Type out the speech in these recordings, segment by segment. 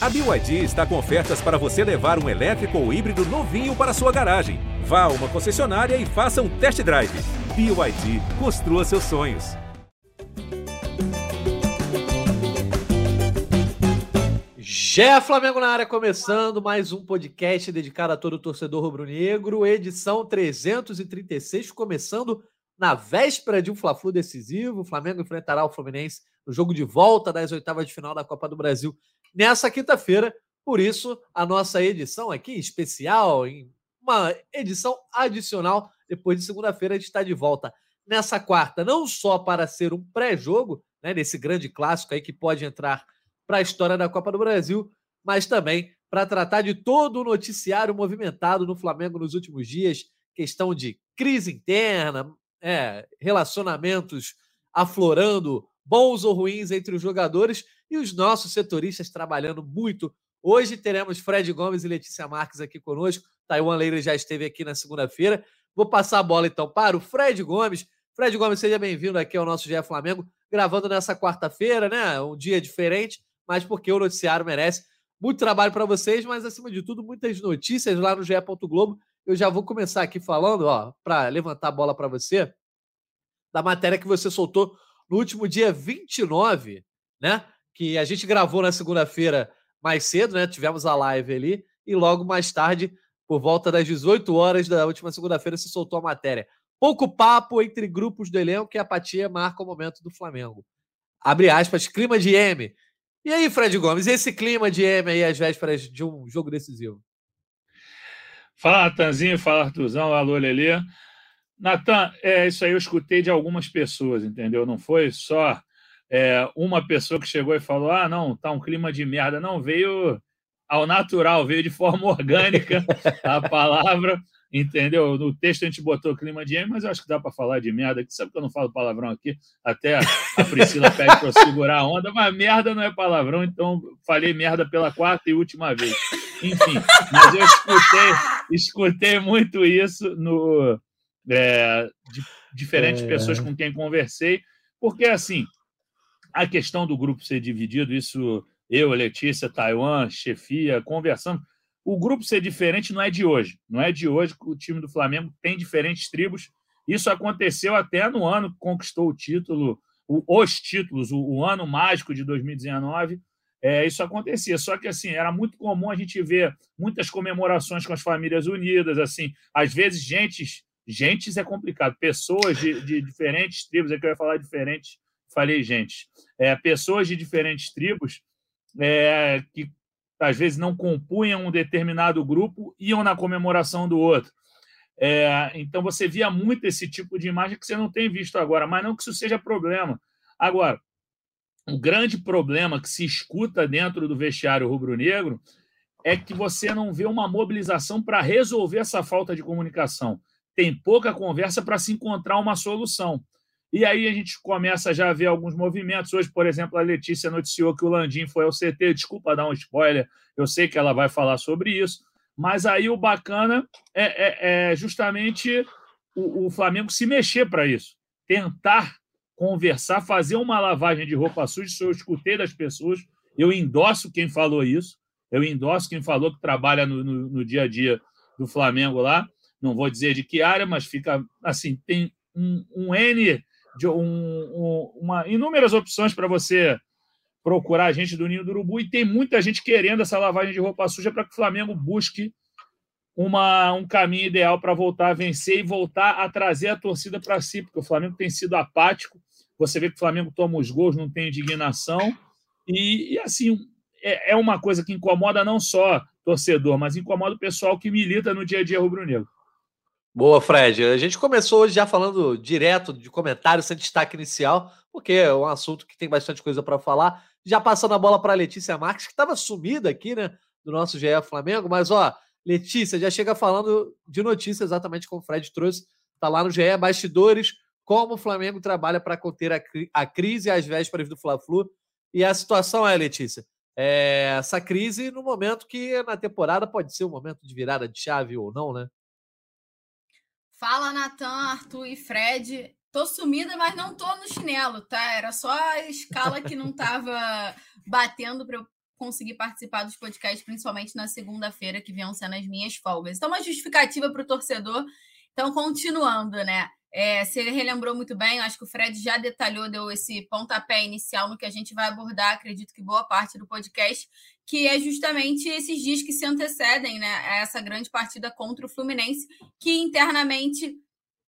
A BYD está com ofertas para você levar um elétrico ou híbrido novinho para sua garagem. Vá a uma concessionária e faça um test drive. BYD, construa seus sonhos. Gé Flamengo na área, começando mais um podcast dedicado a todo torcedor rubro-negro, edição 336, começando na véspera de um Fla-Flu decisivo. O Flamengo enfrentará o Fluminense no jogo de volta das oitavas de final da Copa do Brasil nessa quinta-feira. Por isso, a nossa edição aqui especial, uma edição adicional, depois de segunda-feira, a gente está de volta nessa quarta, não só para ser um pré-jogo, né, desse grande clássico aí que pode entrar para a história da Copa do Brasil, mas também para tratar de todo o noticiário movimentado no Flamengo nos últimos dias, questão de crise interna, é, relacionamentos aflorando, bons ou ruins entre os jogadores e os nossos setoristas trabalhando muito. Hoje teremos Fred Gomes e Letícia Marques aqui conosco. Taiwan Leira já esteve aqui na segunda-feira. Vou passar a bola então para o Fred Gomes. Fred Gomes, seja bem-vindo aqui ao nosso GE Flamengo, gravando nessa quarta-feira, né? Um dia diferente, mas porque o noticiário merece. Muito trabalho para vocês, mas acima de tudo, muitas notícias lá no GE. Globo. Eu já vou começar aqui falando, ó, para levantar a bola para você, da matéria que você soltou no último dia 29, né? Que a gente gravou na segunda-feira mais cedo, né? Tivemos a live ali e logo mais tarde, por volta das 18 horas da última segunda-feira, se soltou a matéria. Pouco papo entre grupos do elenco e a apatia marca o momento do Flamengo. Abre aspas, clima de M. E aí, Fred Gomes, esse clima de M aí às vésperas de um jogo decisivo? Fala, Tanzinho, fala, Artuzão, alô, Lelê. Natan, é isso aí eu escutei de algumas pessoas, entendeu? Não foi só é, uma pessoa que chegou e falou: ah, não, tá um clima de merda. Não, veio ao natural, veio de forma orgânica a palavra, entendeu? No texto a gente botou clima de M, mas eu acho que dá para falar de merda. Sabe que eu não falo palavrão aqui? Até a Priscila pede para eu segurar a onda, mas merda não é palavrão, então falei merda pela quarta e última vez. Enfim, mas eu escutei, escutei muito isso no é, de diferentes é. pessoas com quem conversei, porque assim, a questão do grupo ser dividido, isso eu, Letícia, Taiwan, chefia, conversando. O grupo ser diferente não é de hoje. Não é de hoje que o time do Flamengo tem diferentes tribos. Isso aconteceu até no ano que conquistou o título, os títulos, o, ano mágico de 2019. É, isso acontecia. Só que assim, era muito comum a gente ver muitas comemorações com as famílias unidas, assim, às vezes gente Gentes é complicado. Pessoas de, de diferentes tribos, é que eu ia falar diferentes, falei gente. É, pessoas de diferentes tribos é, que às vezes não compunham um determinado grupo iam na comemoração do outro. É, então você via muito esse tipo de imagem que você não tem visto agora, mas não que isso seja problema. Agora, o grande problema que se escuta dentro do vestiário rubro-negro é que você não vê uma mobilização para resolver essa falta de comunicação tem pouca conversa para se encontrar uma solução. E aí a gente começa já a ver alguns movimentos. Hoje, por exemplo, a Letícia noticiou que o Landim foi ao CT. Desculpa dar um spoiler, eu sei que ela vai falar sobre isso. Mas aí o bacana é, é, é justamente o, o Flamengo se mexer para isso. Tentar conversar, fazer uma lavagem de roupa suja. Isso eu escutei das pessoas. Eu endosso quem falou isso. Eu endosso quem falou que trabalha no, no, no dia a dia do Flamengo lá não vou dizer de que área, mas fica assim, tem um, um N um, um, uma inúmeras opções para você procurar a gente do Ninho do Urubu e tem muita gente querendo essa lavagem de roupa suja para que o Flamengo busque uma, um caminho ideal para voltar a vencer e voltar a trazer a torcida para si, porque o Flamengo tem sido apático. Você vê que o Flamengo toma os gols, não tem indignação. E, e assim, é, é uma coisa que incomoda não só torcedor, mas incomoda o pessoal que milita no dia a dia rubro-negro. Boa, Fred. A gente começou hoje já falando direto de comentários sem destaque inicial, porque é um assunto que tem bastante coisa para falar. Já passando a bola para a Letícia Marques, que estava sumida aqui, né, do nosso GE Flamengo. Mas, ó, Letícia já chega falando de notícia exatamente como o Fred trouxe. Está lá no GE Bastidores, como o Flamengo trabalha para conter a, cri a crise às vésperas do Fla-Flu. E a situação é, Letícia, é essa crise no momento que na temporada pode ser um momento de virada de chave ou não, né? Fala, Natan, Arthur e Fred. Tô sumida, mas não tô no chinelo, tá? Era só a escala que não tava batendo para eu conseguir participar dos podcasts, principalmente na segunda-feira, que vêm sendo as minhas folgas. Então, uma justificativa para o torcedor. Então, continuando, né? É, você relembrou muito bem, acho que o Fred já detalhou, deu esse pontapé inicial no que a gente vai abordar, acredito que boa parte do podcast, que é justamente esses dias que se antecedem né, a essa grande partida contra o Fluminense, que internamente,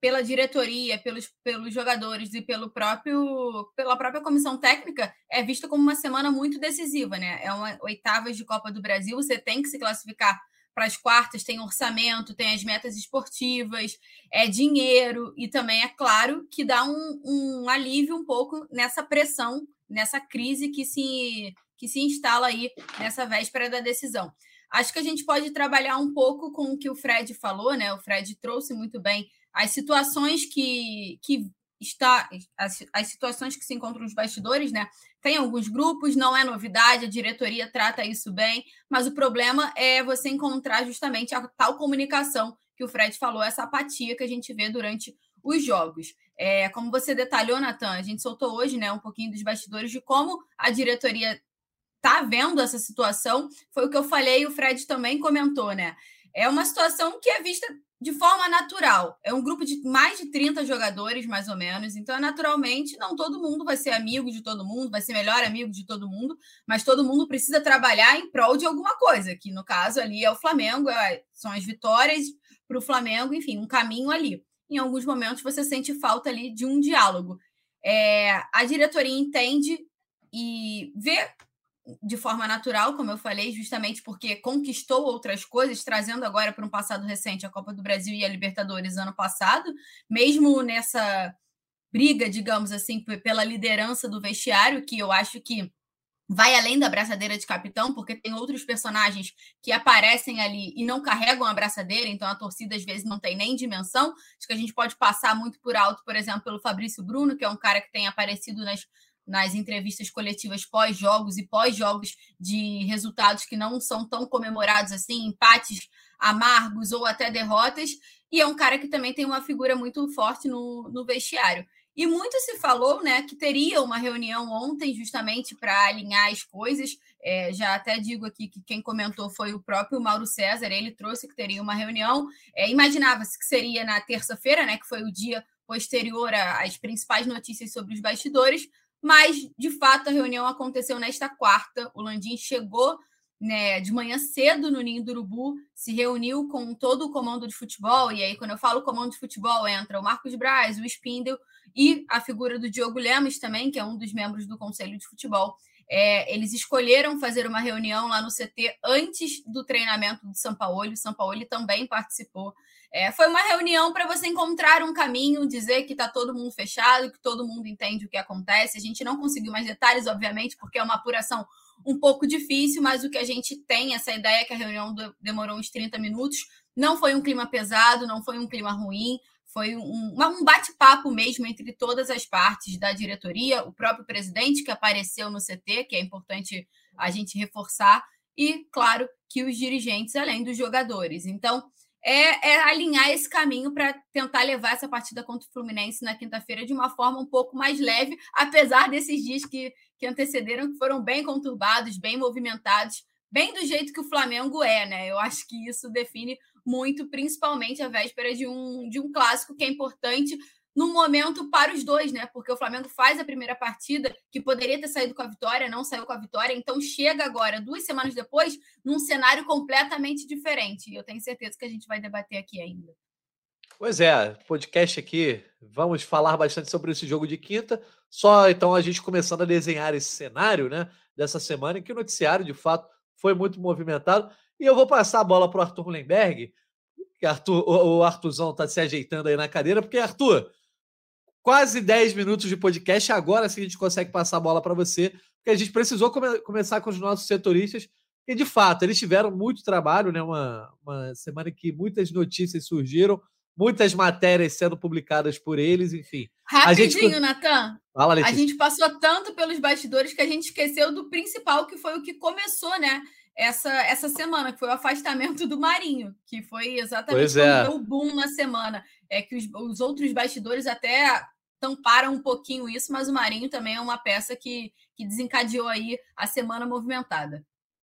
pela diretoria, pelos, pelos jogadores e pelo próprio, pela própria comissão técnica, é vista como uma semana muito decisiva. Né? É uma oitavas de Copa do Brasil, você tem que se classificar para as quartas tem orçamento, tem as metas esportivas, é dinheiro e também é claro que dá um, um alívio um pouco nessa pressão, nessa crise que se que se instala aí nessa véspera da decisão. Acho que a gente pode trabalhar um pouco com o que o Fred falou, né? O Fred trouxe muito bem as situações que, que está as, as situações que se encontram nos bastidores, né? Tem alguns grupos, não é novidade, a diretoria trata isso bem, mas o problema é você encontrar justamente a tal comunicação que o Fred falou, essa apatia que a gente vê durante os jogos. É, como você detalhou, Natan, a gente soltou hoje né, um pouquinho dos bastidores de como a diretoria está vendo essa situação. Foi o que eu falei, o Fred também comentou, né? É uma situação que é vista de forma natural. É um grupo de mais de 30 jogadores, mais ou menos. Então, naturalmente, não todo mundo vai ser amigo de todo mundo, vai ser melhor amigo de todo mundo, mas todo mundo precisa trabalhar em prol de alguma coisa, que no caso ali é o Flamengo, é, são as vitórias para o Flamengo, enfim, um caminho ali. Em alguns momentos você sente falta ali de um diálogo. É, a diretoria entende e vê de forma natural, como eu falei, justamente porque conquistou outras coisas, trazendo agora para um passado recente a Copa do Brasil e a Libertadores ano passado, mesmo nessa briga, digamos assim, pela liderança do vestiário, que eu acho que vai além da braçadeira de capitão, porque tem outros personagens que aparecem ali e não carregam a braçadeira, então a torcida às vezes não tem nem dimensão. Acho que a gente pode passar muito por alto, por exemplo, pelo Fabrício Bruno, que é um cara que tem aparecido nas nas entrevistas coletivas pós-jogos e pós-jogos de resultados que não são tão comemorados assim, empates amargos ou até derrotas, e é um cara que também tem uma figura muito forte no, no vestiário. E muito se falou né, que teria uma reunião ontem justamente para alinhar as coisas. É, já até digo aqui que quem comentou foi o próprio Mauro César, ele trouxe que teria uma reunião. É, Imaginava-se que seria na terça-feira, né, que foi o dia posterior às principais notícias sobre os bastidores, mas, de fato, a reunião aconteceu nesta quarta. O Landim chegou né, de manhã cedo no Ninho do Urubu, se reuniu com todo o comando de futebol. E aí, quando eu falo comando de futebol, entra o Marcos Braz, o Spindel e a figura do Diogo Lemos também, que é um dos membros do Conselho de Futebol. É, eles escolheram fazer uma reunião lá no CT antes do treinamento do São Paulo. O São Paulo também participou. É, foi uma reunião para você encontrar um caminho, dizer que está todo mundo fechado, que todo mundo entende o que acontece. A gente não conseguiu mais detalhes, obviamente, porque é uma apuração um pouco difícil, mas o que a gente tem, essa ideia é que a reunião demorou uns 30 minutos, não foi um clima pesado, não foi um clima ruim, foi um, um bate-papo mesmo entre todas as partes da diretoria, o próprio presidente que apareceu no CT, que é importante a gente reforçar, e, claro, que os dirigentes, além dos jogadores. Então, é, é alinhar esse caminho para tentar levar essa partida contra o Fluminense na quinta-feira de uma forma um pouco mais leve, apesar desses dias que, que antecederam, que foram bem conturbados, bem movimentados, bem do jeito que o Flamengo é, né? Eu acho que isso define muito, principalmente a véspera de um, de um clássico que é importante no momento para os dois, né? Porque o Flamengo faz a primeira partida, que poderia ter saído com a vitória, não saiu com a vitória, então chega agora, duas semanas depois, num cenário completamente diferente. E eu tenho certeza que a gente vai debater aqui ainda. Pois é, podcast aqui, vamos falar bastante sobre esse jogo de quinta. Só então a gente começando a desenhar esse cenário, né, dessa semana em que o noticiário, de fato, foi muito movimentado. E eu vou passar a bola para o Arthur Lemberg, que Arthur, o, o Arthurzão está se ajeitando aí na cadeira, porque, Arthur, quase 10 minutos de podcast. Agora sim a gente consegue passar a bola para você, porque a gente precisou come começar com os nossos setoristas, e de fato eles tiveram muito trabalho, né? Uma, uma semana em que muitas notícias surgiram, muitas matérias sendo publicadas por eles, enfim. Rapidinho, gente... Natan. Fala, a gente passou tanto pelos bastidores que a gente esqueceu do principal, que foi o que começou, né? Essa, essa semana, que foi o afastamento do Marinho, que foi exatamente é. o boom na semana. É que os, os outros bastidores até tamparam um pouquinho isso, mas o Marinho também é uma peça que, que desencadeou aí a semana movimentada.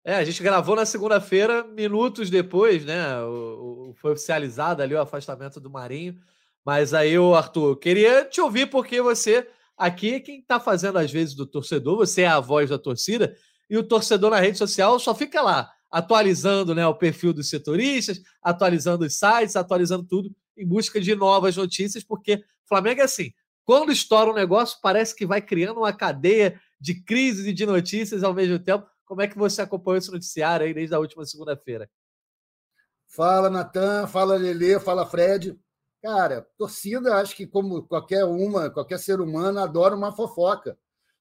É, a gente gravou na segunda-feira, minutos depois, né? O, o, foi oficializado ali o afastamento do Marinho. Mas aí, o Arthur, queria te ouvir porque você aqui quem está fazendo às vezes do torcedor, você é a voz da torcida, e o torcedor na rede social só fica lá, atualizando né, o perfil dos setoristas, atualizando os sites, atualizando tudo em busca de novas notícias, porque Flamengo é assim, quando estoura um negócio, parece que vai criando uma cadeia de crises e de notícias ao mesmo tempo. Como é que você acompanhou esse noticiário aí desde a última segunda-feira? Fala, Natan, fala, Lele, fala, Fred. Cara, torcida, acho que como qualquer uma, qualquer ser humano, adora uma fofoca.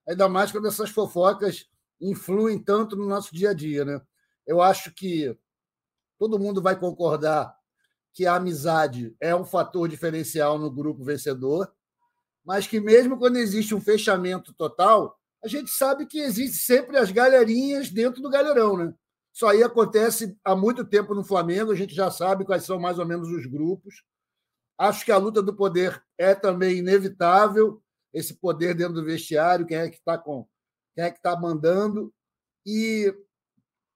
Ainda mais quando essas fofocas influem tanto no nosso dia a dia, né? Eu acho que todo mundo vai concordar que a amizade é um fator diferencial no grupo vencedor, mas que mesmo quando existe um fechamento total, a gente sabe que existe sempre as galerinhas dentro do galerão, né? Isso aí acontece há muito tempo no Flamengo, a gente já sabe quais são mais ou menos os grupos. Acho que a luta do poder é também inevitável, esse poder dentro do vestiário, quem é que está com, quem é que está mandando e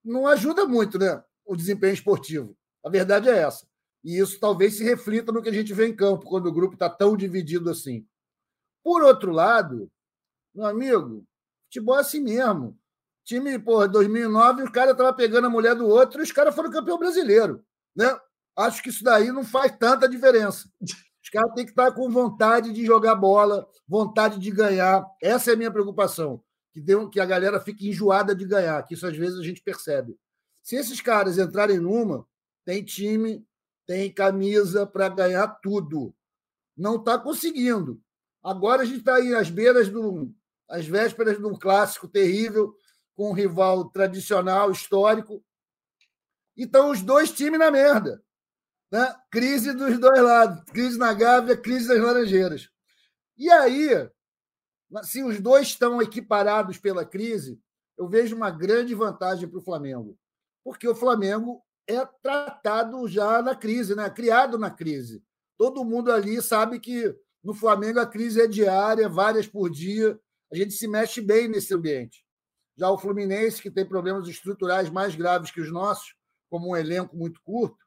não ajuda muito, né? O desempenho esportivo. A verdade é essa. E isso talvez se reflita no que a gente vê em campo, quando o grupo está tão dividido assim. Por outro lado, meu amigo, futebol é assim mesmo. Time, pô, 2009, o cara estava pegando a mulher do outro e os caras foram campeão brasileiro. Né? Acho que isso daí não faz tanta diferença. Os caras têm que estar com vontade de jogar bola, vontade de ganhar. Essa é a minha preocupação. Que, deu, que a galera fique enjoada de ganhar, que isso às vezes a gente percebe. Se esses caras entrarem numa, tem time, tem camisa para ganhar tudo. Não está conseguindo. Agora a gente está aí às beiras do, às vésperas de um clássico terrível com um rival tradicional, histórico. E estão os dois times na merda. Né? Crise dos dois lados. Crise na Gávea, crise das Laranjeiras. E aí, se os dois estão equiparados pela crise, eu vejo uma grande vantagem para o Flamengo. Porque o Flamengo é tratado já na crise, né? criado na crise. Todo mundo ali sabe que no Flamengo a crise é diária, várias por dia. A gente se mexe bem nesse ambiente. Já o Fluminense, que tem problemas estruturais mais graves que os nossos, como um elenco muito curto,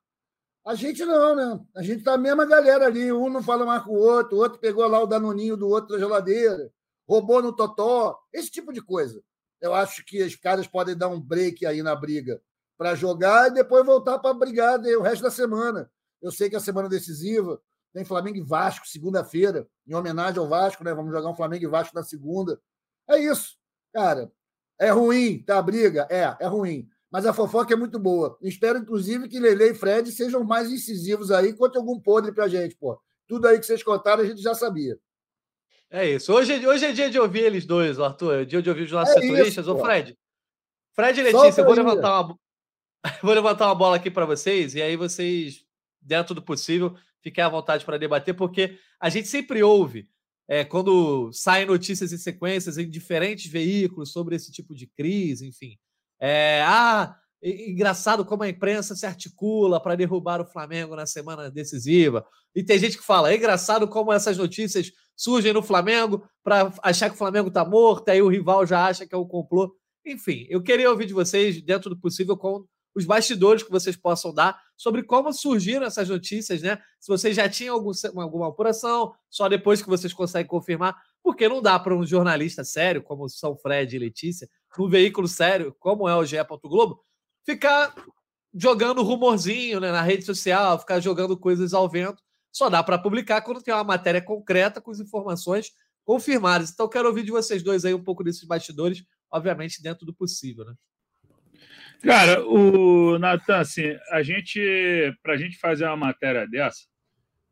a gente não, né? A gente tá a mesma galera ali, um não fala mais com o outro, o outro pegou lá o danoninho do outro da geladeira, roubou no totó, esse tipo de coisa. Eu acho que os caras podem dar um break aí na briga para jogar e depois voltar para brigar o resto da semana. Eu sei que é a semana decisiva tem Flamengo e Vasco segunda-feira, em homenagem ao Vasco, né? Vamos jogar um Flamengo e Vasco na segunda. É isso, cara. É ruim, tá? A briga? É, é ruim. Mas a fofoca é muito boa. Espero, inclusive, que Lele e Fred sejam mais incisivos aí, conte algum podre pra gente, pô. Tudo aí que vocês contaram, a gente já sabia. É isso. Hoje, hoje é dia de ouvir eles dois, Arthur. É dia de ouvir os nossos é setoristas. Ô, Fred. Fred e Letícia, eu vou levantar uma, vou levantar uma bola aqui para vocês, e aí vocês, dentro do possível, fiquem à vontade para debater, porque a gente sempre ouve, é, quando saem notícias em sequências em diferentes veículos sobre esse tipo de crise, enfim. É, ah, engraçado como a imprensa se articula para derrubar o Flamengo na semana decisiva. E tem gente que fala, é engraçado como essas notícias surgem no Flamengo para achar que o Flamengo está morto, aí o rival já acha que é um complô. Enfim, eu queria ouvir de vocês, dentro do possível, com os bastidores que vocês possam dar sobre como surgiram essas notícias, né? Se vocês já tinham algum, alguma apuração, só depois que vocês conseguem confirmar, porque não dá para um jornalista sério, como são Fred e Letícia, num veículo sério, como é o GE. Globo, ficar jogando rumorzinho né, na rede social, ficar jogando coisas ao vento. Só dá para publicar quando tem uma matéria concreta com as informações confirmadas. Então, quero ouvir de vocês dois aí um pouco desses bastidores, obviamente dentro do possível, né? Cara, o Natan, assim, a gente, para a gente fazer uma matéria dessa,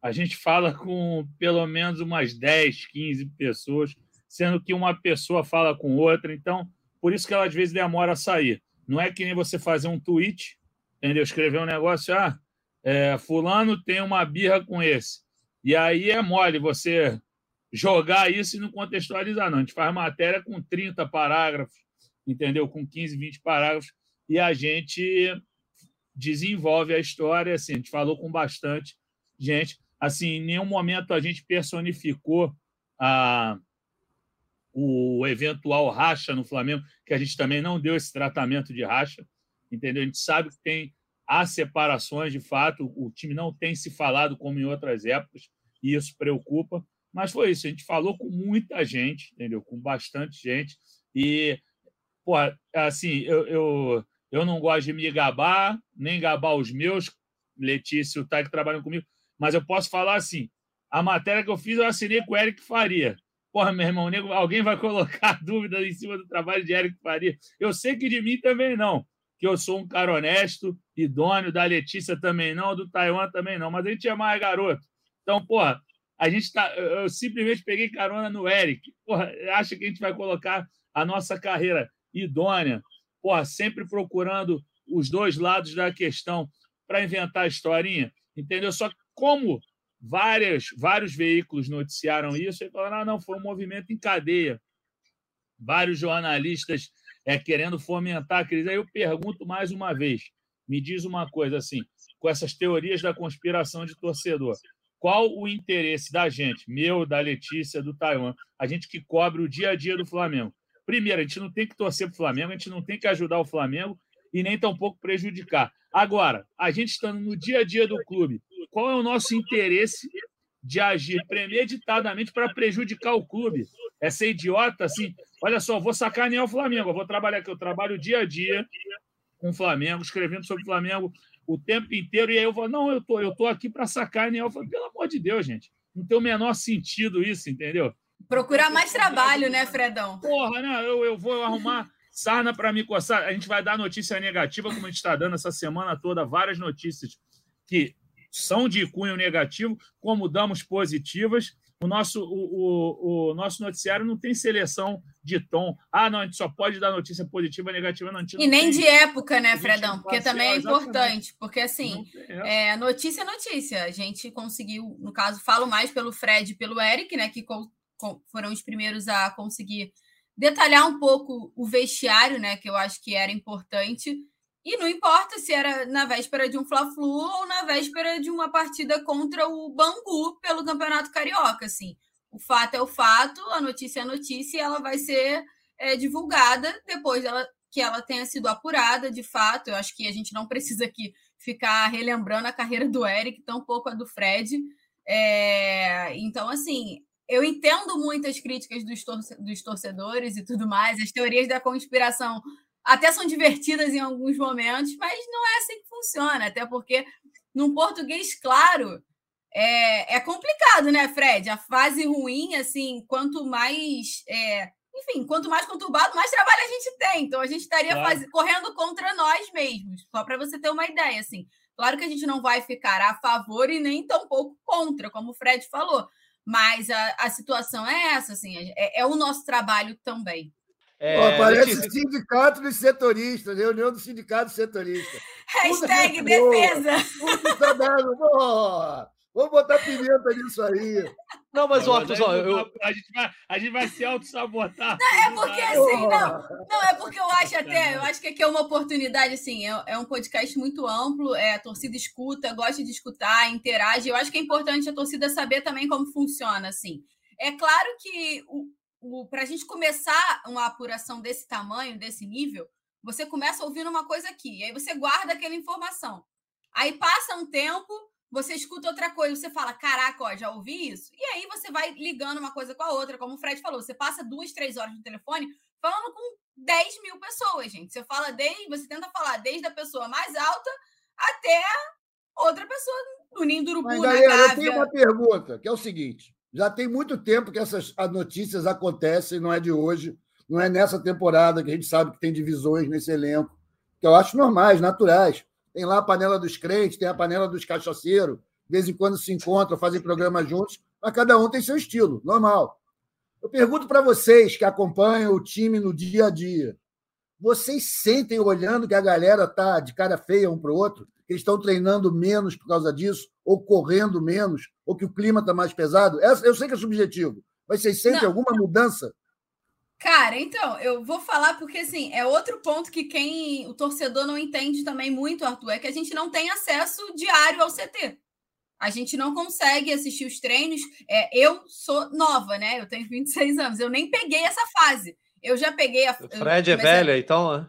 a gente fala com pelo menos umas 10, 15 pessoas, sendo que uma pessoa fala com outra, então, por isso que ela às vezes demora a sair. Não é que nem você fazer um tweet, entendeu? Escrever um negócio, ah, é, fulano tem uma birra com esse. E aí é mole você jogar isso e não contextualizar, não. A gente faz matéria com 30 parágrafos, entendeu? Com 15, 20 parágrafos e a gente desenvolve a história. Assim, a gente falou com bastante gente. Assim, em nenhum momento a gente personificou a, o eventual racha no Flamengo, que a gente também não deu esse tratamento de racha. entendeu? A gente sabe que tem há separações de fato, o time não tem se falado como em outras épocas, e isso preocupa. Mas foi isso, a gente falou com muita gente, entendeu? Com bastante gente. E, pô, assim, eu, eu, eu não gosto de me gabar, nem gabar os meus, Letícia e o Thay que trabalham comigo, mas eu posso falar assim: a matéria que eu fiz eu assinei com o Eric Faria. Porra, meu irmão, alguém vai colocar dúvida em cima do trabalho de Eric Faria? Eu sei que de mim também não, que eu sou um cara honesto, idôneo, da Letícia também não, do Taiwan também não, mas a gente é mais garoto. Então, porra, a gente tá. Eu simplesmente peguei carona no Eric. Porra, acha que a gente vai colocar a nossa carreira idônea, porra, sempre procurando os dois lados da questão para inventar a historinha, entendeu? Só que como várias, vários veículos noticiaram isso, e falaram, ah, não, foi um movimento em cadeia. Vários jornalistas é, querendo fomentar a crise. Aí eu pergunto mais uma vez, me diz uma coisa assim, com essas teorias da conspiração de torcedor, qual o interesse da gente, meu, da Letícia, do Taiwan, a gente que cobre o dia a dia do Flamengo? Primeiro, a gente não tem que torcer para o Flamengo, a gente não tem que ajudar o Flamengo e nem tampouco prejudicar. Agora, a gente estando no dia a dia do clube, qual é o nosso interesse de agir premeditadamente para prejudicar o clube? É ser idiota assim? Olha só, vou sacanear o Flamengo, eu vou trabalhar aqui, eu trabalho dia a dia com o Flamengo, escrevendo sobre o Flamengo o tempo inteiro, e aí eu vou, não, eu tô, eu tô aqui para sacanear. Eu falo, pelo amor de Deus, gente, não tem o menor sentido isso, entendeu? Procurar mais trabalho, né, Fredão? Porra, não, eu, eu vou arrumar sarna para me coçar. A gente vai dar notícia negativa, como a gente está dando essa semana toda, várias notícias que são de cunho negativo, como damos positivas. O nosso, o, o, o, nosso noticiário não tem seleção de tom. Ah, não, a gente só pode dar notícia positiva, negativa, não. E nem tem. de época, né, Fredão? Porque também é importante. Porque, assim, é, notícia é notícia. A gente conseguiu, no caso, falo mais pelo Fred e pelo Eric, né, que foram os primeiros a conseguir detalhar um pouco o vestiário, né, que eu acho que era importante. E não importa se era na véspera de um Fla-Flu ou na véspera de uma partida contra o Bangu pelo Campeonato Carioca, assim. O fato é o fato, a notícia é a notícia e ela vai ser é, divulgada depois dela, que ela tenha sido apurada, de fato. Eu acho que a gente não precisa aqui ficar relembrando a carreira do Eric, tão pouco a do Fred. É, então, assim, eu entendo muitas críticas dos, torce dos torcedores e tudo mais, as teorias da conspiração até são divertidas em alguns momentos, mas não é assim que funciona, até porque num português claro é, é complicado, né, Fred? A fase ruim, assim, quanto mais. É, enfim, quanto mais conturbado, mais trabalho a gente tem. Então a gente estaria claro. faz... correndo contra nós mesmos, só para você ter uma ideia, assim. Claro que a gente não vai ficar a favor e nem tampouco contra, como o Fred falou. Mas a, a situação é essa, assim, é, é o nosso trabalho também. É, Pô, parece Letícia... sindicato dos setoristas, reunião do sindicato setorista. Hashtag defesa. Puta, tá dando, Vamos botar pimenta nisso aí. Não, mas, ó, eu... a, gente vai, a gente vai se auto-sabotar. Não, é porque assim, não, não, é porque eu acho até, eu acho que aqui é uma oportunidade, assim, é, é um podcast muito amplo, é, a torcida escuta, gosta de escutar, interage. Eu acho que é importante a torcida saber também como funciona, assim. É claro que o, para a gente começar uma apuração desse tamanho, desse nível, você começa ouvindo uma coisa aqui, e aí você guarda aquela informação. Aí passa um tempo, você escuta outra coisa, você fala, caraca, ó, já ouvi isso. E aí você vai ligando uma coisa com a outra, como o Fred falou, você passa duas, três horas no telefone falando com 10 mil pessoas, gente. Você fala desde, você tenta falar desde a pessoa mais alta até outra pessoa no ninho do urubu, Mas, na Gávea. Eu tenho uma pergunta, que é o seguinte. Já tem muito tempo que essas notícias acontecem, não é de hoje, não é nessa temporada que a gente sabe que tem divisões nesse elenco, que eu acho normais, naturais. Tem lá a panela dos crentes, tem a panela dos cachaceiros, de vez em quando se encontram, fazem programas juntos, mas cada um tem seu estilo, normal. Eu pergunto para vocês que acompanham o time no dia a dia: vocês sentem olhando que a galera tá de cara feia um para o outro? Que eles estão treinando menos por causa disso, ou correndo menos, ou que o clima está mais pesado? Eu sei que é subjetivo, mas vocês sentem Não. alguma mudança Cara, então, eu vou falar porque, assim, é outro ponto que quem, o torcedor não entende também muito, Arthur, é que a gente não tem acesso diário ao CT. A gente não consegue assistir os treinos. É, eu sou nova, né? Eu tenho 26 anos. Eu nem peguei essa fase. Eu já peguei a. O Fred é velho, então, né?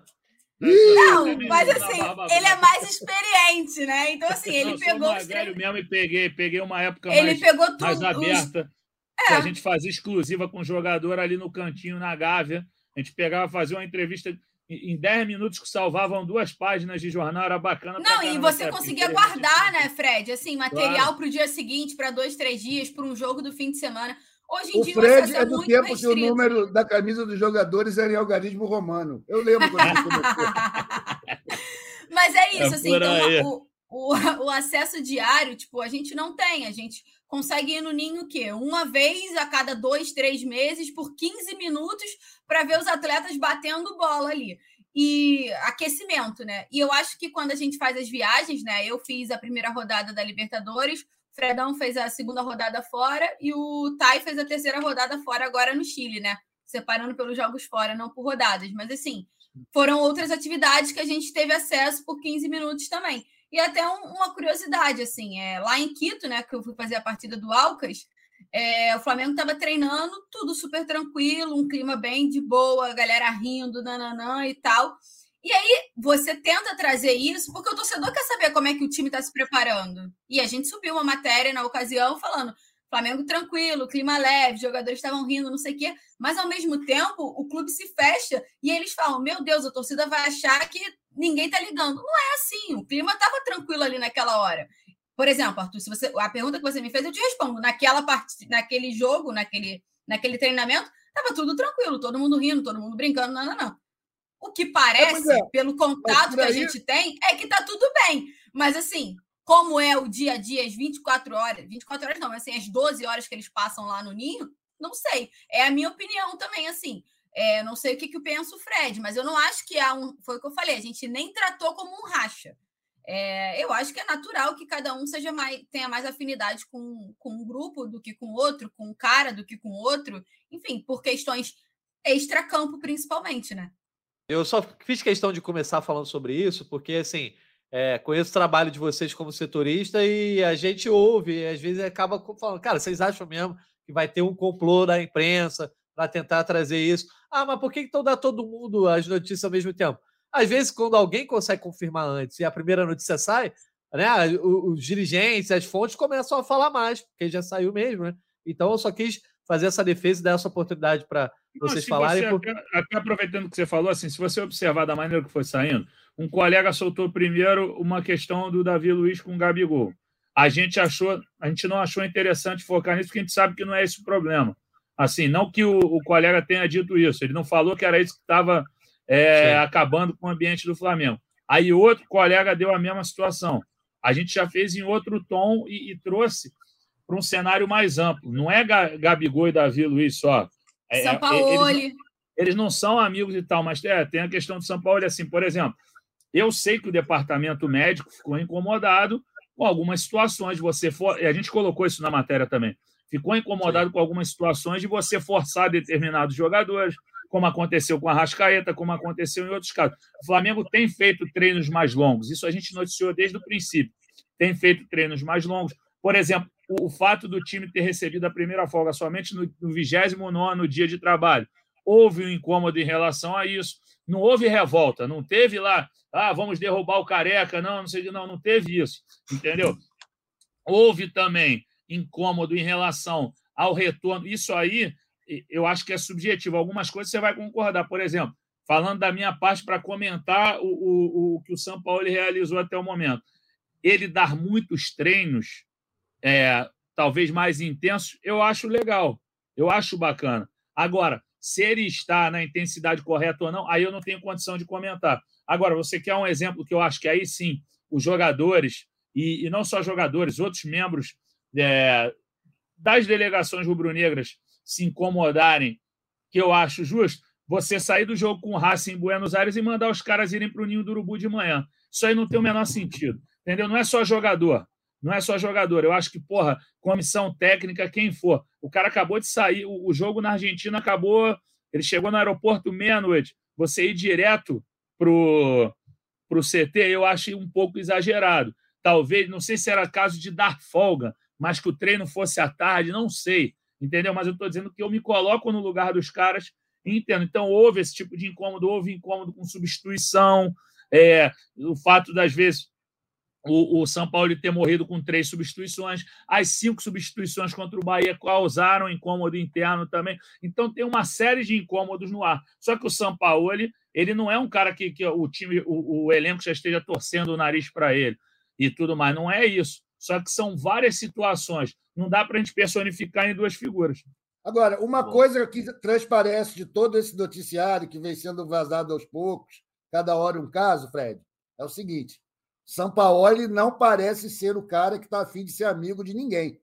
Não, mas assim, ele é mais experiente, né? Então, assim, ele Não, pegou mais velho mesmo e peguei, peguei uma época ele mais, pegou tudo, mais aberta. Os... É. a gente fazia exclusiva com o jogador ali no cantinho, na Gávea. A gente pegava, fazia uma entrevista em 10 minutos que salvavam duas páginas de jornal, era bacana. Não, e você conseguia guardar, né, Fred? Assim, material claro. para o dia seguinte, para dois, três dias, para um jogo do fim de semana. Hoje em o dia Fred é do tempo restrito. que o número da camisa dos jogadores era em algarismo romano. Eu lembro quando ele começou. Mas é isso, é assim, então, o, o, o, acesso diário, tipo, a gente não tem, a gente consegue ir no ninho o quê? Uma vez a cada dois, três meses, por 15 minutos, para ver os atletas batendo bola ali. E aquecimento, né? E eu acho que quando a gente faz as viagens, né? Eu fiz a primeira rodada da Libertadores, Fredão fez a segunda rodada fora e o Tai fez a terceira rodada fora agora no Chile, né? Separando pelos jogos fora, não por rodadas. Mas assim, foram outras atividades que a gente teve acesso por 15 minutos também. E até um, uma curiosidade, assim, é, lá em Quito, né, que eu fui fazer a partida do Alcas, é, o Flamengo estava treinando, tudo super tranquilo, um clima bem de boa, a galera rindo, nananã e tal. E aí você tenta trazer isso, porque o torcedor quer saber como é que o time está se preparando. E a gente subiu uma matéria na ocasião falando: Flamengo tranquilo, clima leve, jogadores estavam rindo, não sei o quê. Mas ao mesmo tempo, o clube se fecha e eles falam: Meu Deus, a torcida vai achar que ninguém tá ligando. Não é assim, o clima estava tranquilo ali naquela hora. Por exemplo, Arthur, se você, a pergunta que você me fez, eu te respondo. Naquela part... naquele jogo, naquele, naquele treinamento, estava tudo tranquilo, todo mundo rindo, todo mundo brincando, não, não, não. O que parece, é, é. pelo contato que a gente tem, é que tá tudo bem. Mas assim, como é o dia a dia, as 24 horas, 24 horas não, mas assim, as 12 horas que eles passam lá no ninho, não sei. É a minha opinião também, assim. É, não sei o que, que penso o Fred, mas eu não acho que há um. Foi o que eu falei, a gente nem tratou como um racha. É, eu acho que é natural que cada um seja mais, tenha mais afinidade com, com um grupo do que com outro, com um cara do que com outro, enfim, por questões extra-campo, principalmente, né? Eu só fiz questão de começar falando sobre isso, porque assim, é, conheço o trabalho de vocês como setorista e a gente ouve, e às vezes acaba falando, cara, vocês acham mesmo que vai ter um complô da imprensa para tentar trazer isso? Ah, mas por que então dá todo mundo as notícias ao mesmo tempo? Às vezes, quando alguém consegue confirmar antes e a primeira notícia sai, né, os, dirigentes, as fontes começam a falar mais, porque já saiu mesmo, né? Então eu só quis fazer essa defesa e dar essa oportunidade para vocês falarem. Você, porque... até, aproveitando que você falou, assim, se você observar da maneira que foi saindo, um colega soltou primeiro uma questão do Davi Luiz com o Gabigol. A gente achou, a gente não achou interessante focar nisso, porque a gente sabe que não é esse o problema. Assim, não que o, o colega tenha dito isso, ele não falou que era isso que estava é, acabando com o ambiente do Flamengo. Aí outro colega deu a mesma situação. A gente já fez em outro tom e, e trouxe para um cenário mais amplo. Não é Gabigol e Davi Luiz só. É, São Paulo. Eles, eles, não são amigos e tal, mas é, tem a questão de São Paulo. Assim, por exemplo, eu sei que o departamento médico ficou incomodado com algumas situações. Você for, a gente colocou isso na matéria também. Ficou incomodado Sim. com algumas situações de você forçar determinados jogadores, como aconteceu com a Rascaeta, como aconteceu em outros casos. O Flamengo tem feito treinos mais longos. Isso a gente noticiou desde o princípio. Tem feito treinos mais longos. Por exemplo, o, o fato do time ter recebido a primeira folga somente no, no 29 dia de trabalho. Houve um incômodo em relação a isso. Não houve revolta, não teve lá, ah, vamos derrubar o careca, não, não sei, não, não teve isso, entendeu? Houve também incômodo em relação ao retorno. Isso aí, eu acho que é subjetivo. Algumas coisas você vai concordar. Por exemplo, falando da minha parte para comentar o, o, o que o São Paulo realizou até o momento. Ele dar muitos treinos é, talvez mais intensos, eu acho legal, eu acho bacana. Agora, se ele está na intensidade correta ou não, aí eu não tenho condição de comentar. Agora, você quer um exemplo que eu acho que aí sim, os jogadores, e, e não só jogadores, outros membros é, das delegações rubro-negras se incomodarem, que eu acho justo, você sair do jogo com o Racing em Buenos Aires e mandar os caras irem para o Ninho do Urubu de manhã. Isso aí não tem o menor sentido. Entendeu? Não é só jogador. Não é só jogador. Eu acho que, porra, comissão técnica, quem for. O cara acabou de sair, o, o jogo na Argentina acabou. Ele chegou no aeroporto meia-noite. Você ir direto pro, pro CT, eu acho um pouco exagerado. Talvez, não sei se era caso de dar folga, mas que o treino fosse à tarde, não sei. Entendeu? Mas eu estou dizendo que eu me coloco no lugar dos caras Entendo. Então, houve esse tipo de incômodo, houve incômodo com substituição, é, o fato das vezes o, o, São Paulo ter morrido com três substituições, as cinco substituições contra o Bahia causaram incômodo interno também. Então tem uma série de incômodos no ar. Só que o São Paulo ele, ele não é um cara que, que o time, o, o elenco já esteja torcendo o nariz para ele e tudo mais. Não é isso. Só que são várias situações. Não dá para a gente personificar em duas figuras. Agora, uma Bom. coisa que transparece de todo esse noticiário que vem sendo vazado aos poucos, cada hora um caso, Fred, é o seguinte: Sampaoli não parece ser o cara que está afim de ser amigo de ninguém.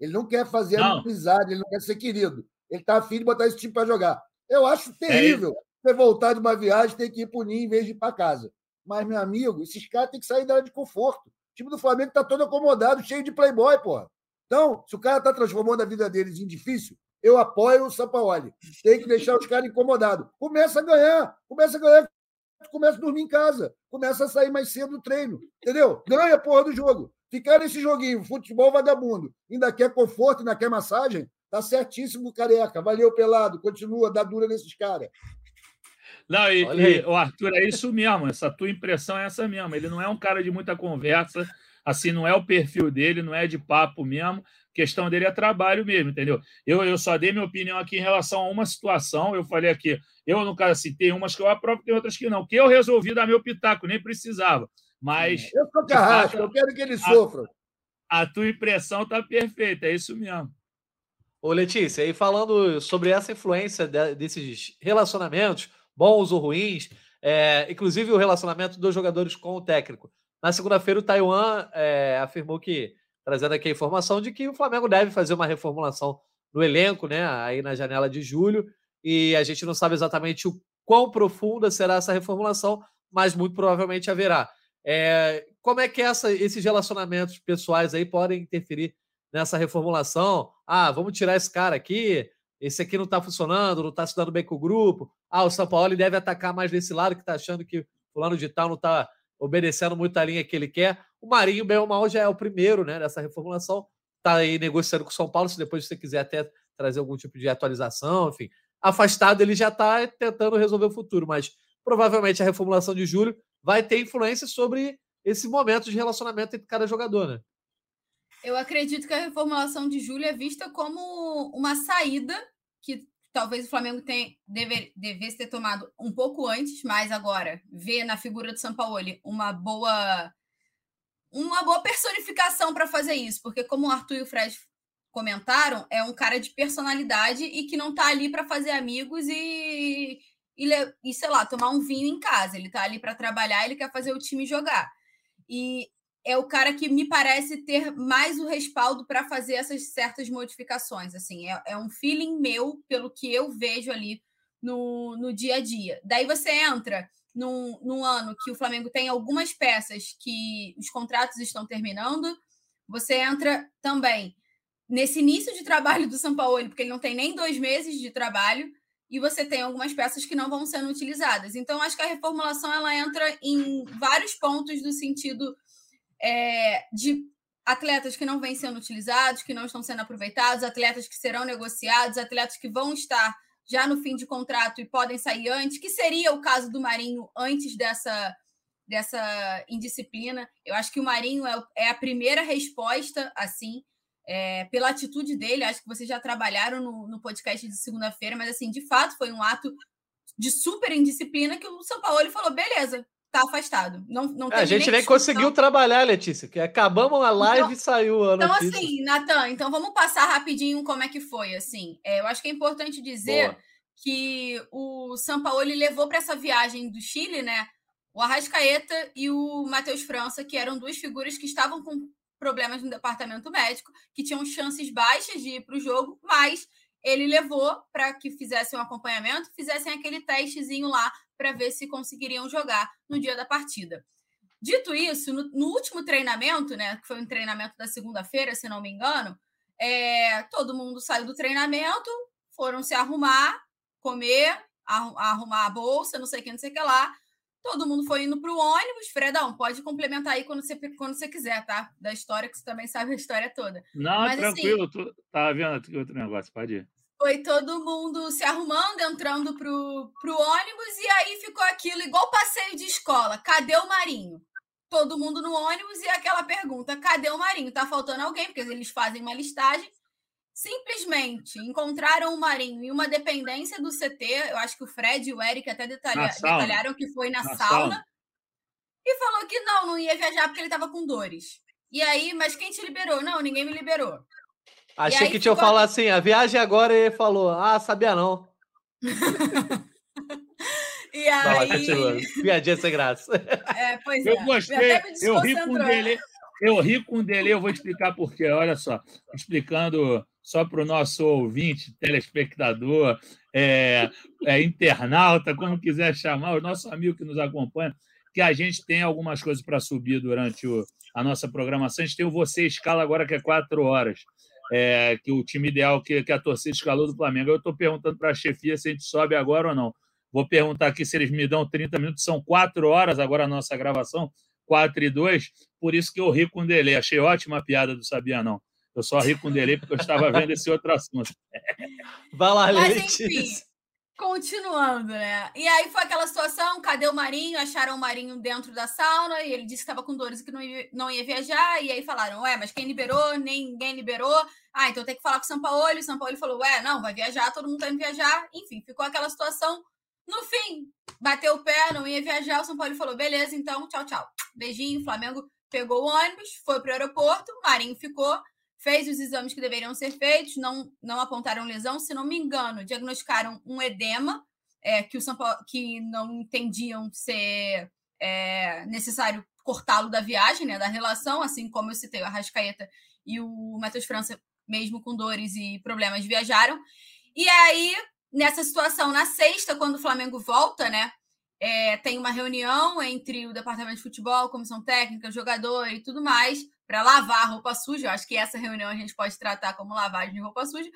Ele não quer fazer não. amizade, ele não quer ser querido. Ele está afim de botar esse time para jogar. Eu acho é terrível é você voltar de uma viagem ter que ir para o Ninho em vez de ir para casa. Mas, meu amigo, esses caras têm que sair da área de conforto. O time do Flamengo está todo acomodado, cheio de playboy, porra. Então, se o cara está transformando a vida deles em difícil, eu apoio o Sampaoli. Tem que deixar os caras incomodados. Começa a ganhar, começa a ganhar começa a dormir em casa, começa a sair mais cedo do treino, entendeu? Ganha a porra do jogo. Ficar nesse joguinho, futebol vagabundo, ainda quer conforto, ainda quer massagem, tá certíssimo, careca. Valeu, pelado, continua, dá dura nesses caras. Não, e, e, o Arthur, é isso mesmo, essa tua impressão é essa mesmo. Ele não é um cara de muita conversa, assim, não é o perfil dele, não é de papo mesmo questão dele é trabalho mesmo, entendeu? Eu, eu só dei minha opinião aqui em relação a uma situação, eu falei aqui, eu, no caso, assim, tem umas que eu aprovo, tem outras que não, que eu resolvi dar meu pitaco, nem precisava. Mas. Eu sou carrasco, eu quero que ele sofra. A, a tua impressão está perfeita, é isso mesmo. Ô, Letícia, aí falando sobre essa influência de, desses relacionamentos, bons ou ruins, é, inclusive o relacionamento dos jogadores com o técnico. Na segunda-feira, o Taiwan é, afirmou que trazendo aqui a informação de que o Flamengo deve fazer uma reformulação no elenco, né? Aí na janela de julho. E a gente não sabe exatamente o quão profunda será essa reformulação, mas muito provavelmente haverá. É, como é que essa, esses relacionamentos pessoais aí podem interferir nessa reformulação? Ah, vamos tirar esse cara aqui, esse aqui não está funcionando, não está se dando bem com o grupo. Ah, o São Paulo deve atacar mais desse lado que está achando que o fulano de tal não está obedecendo muito a linha que ele quer. O Marinho, bem ou mal, já é o primeiro né, nessa reformulação. Está aí negociando com o São Paulo. Se depois você quiser até trazer algum tipo de atualização, enfim. Afastado, ele já está tentando resolver o futuro, mas provavelmente a reformulação de julho vai ter influência sobre esse momento de relacionamento entre cada jogador, né? Eu acredito que a reformulação de julho é vista como uma saída que talvez o Flamengo tenha, deve, devesse ter tomado um pouco antes, mas agora vê na figura do Sampaoli uma boa uma boa personificação para fazer isso, porque como o Arthur e o Fred comentaram, é um cara de personalidade e que não está ali para fazer amigos e, e, e, sei lá, tomar um vinho em casa. Ele está ali para trabalhar, ele quer fazer o time jogar. E é o cara que me parece ter mais o respaldo para fazer essas certas modificações. Assim, é, é, um feeling meu pelo que eu vejo ali no, no dia a dia. Daí você entra num, num ano que o Flamengo tem algumas peças que os contratos estão terminando. Você entra também nesse início de trabalho do São Paulo, porque ele não tem nem dois meses de trabalho, e você tem algumas peças que não vão sendo utilizadas. Então, acho que a reformulação ela entra em vários pontos do sentido é, de atletas que não vêm sendo utilizados, que não estão sendo aproveitados, atletas que serão negociados, atletas que vão estar já no fim de contrato e podem sair antes, que seria o caso do Marinho antes dessa, dessa indisciplina. Eu acho que o Marinho é, é a primeira resposta, assim, é, pela atitude dele. Acho que vocês já trabalharam no, no podcast de segunda-feira, mas, assim, de fato, foi um ato de super indisciplina que o São Paulo falou: beleza, tá afastado. Não, não é, a gente nem conseguiu trabalhar, Letícia, que acabamos a live então, e saiu a Então, assim, Natan, então vamos passar rapidinho como é que foi, assim. É, eu acho que é importante dizer Boa. que o São Paulo levou para essa viagem do Chile, né, o Arrascaeta e o Matheus França, que eram duas figuras que estavam com problemas no departamento médico, que tinham chances baixas de ir para o jogo, mas ele levou para que fizessem um acompanhamento, fizessem aquele testezinho lá para ver se conseguiriam jogar no dia da partida. Dito isso, no, no último treinamento, né, que foi um treinamento da segunda-feira, se não me engano, é, todo mundo saiu do treinamento, foram se arrumar, comer, arrumar a bolsa, não sei o que, não sei o que lá. Todo mundo foi indo para o ônibus. Fredão, pode complementar aí quando você, quando você quiser, tá? Da história, que você também sabe a história toda. Não, Mas, assim tranquilo. Assim, tu, tá vendo outro negócio, pode ir. Foi todo mundo se arrumando, entrando pro, pro ônibus, e aí ficou aquilo igual passeio de escola. Cadê o Marinho? Todo mundo no ônibus e aquela pergunta: cadê o Marinho? Tá faltando alguém, porque eles fazem uma listagem. Simplesmente encontraram o Marinho em uma dependência do CT. Eu acho que o Fred e o Eric até detalha, detalharam que foi na, na sauna, sauna. E falou que não, não ia viajar porque ele estava com dores. E aí, mas quem te liberou? Não, ninguém me liberou. Achei que tinha ficou... falar assim, a viagem agora ele falou, ah, sabia não. e aí... Piadinha sem graça. É, pois eu é. gostei, eu ri com dele. Eu ri com dele, eu vou explicar por quê. Olha só, explicando só para o nosso ouvinte, telespectador, é, é, internauta, como quiser chamar, o nosso amigo que nos acompanha, que a gente tem algumas coisas para subir durante o, a nossa programação. A gente tem o Você Escala agora, que é quatro horas é, que o time ideal que, que a torcida escalou do Flamengo. Eu estou perguntando para a chefia se a gente sobe agora ou não. Vou perguntar aqui se eles me dão 30 minutos, são quatro horas agora a nossa gravação, 4 e 2, por isso que eu ri com o delay. Achei ótima a piada do Sabia Não. Eu só ri com o delay porque eu estava vendo esse outro assunto. Vai lá, Mas, enfim, Continuando, né? E aí foi aquela situação: cadê o Marinho? Acharam o Marinho dentro da sauna e ele disse que estava com dores e que não ia, não ia viajar. E aí falaram: Ué, mas quem liberou? Ninguém liberou. Ah, então tem que falar com o São Paulo. O São Paulo falou: Ué, não, vai viajar, todo mundo tá indo viajar. Enfim, ficou aquela situação. No fim, bateu o pé, não ia viajar. O São Paulo falou: Beleza, então, tchau, tchau. Beijinho. Flamengo pegou o ônibus, foi pro aeroporto. Marinho ficou fez os exames que deveriam ser feitos, não, não apontaram lesão, se não me engano, diagnosticaram um edema, é, que, o São Paulo, que não entendiam ser é, necessário cortá-lo da viagem, né, da relação, assim como eu citei, o Arrascaeta e o Matheus França, mesmo com dores e problemas, viajaram. E aí, nessa situação, na sexta, quando o Flamengo volta, né, é, tem uma reunião entre o departamento de futebol, comissão técnica, jogador e tudo mais, para lavar roupa suja. Eu acho que essa reunião a gente pode tratar como lavagem de roupa suja.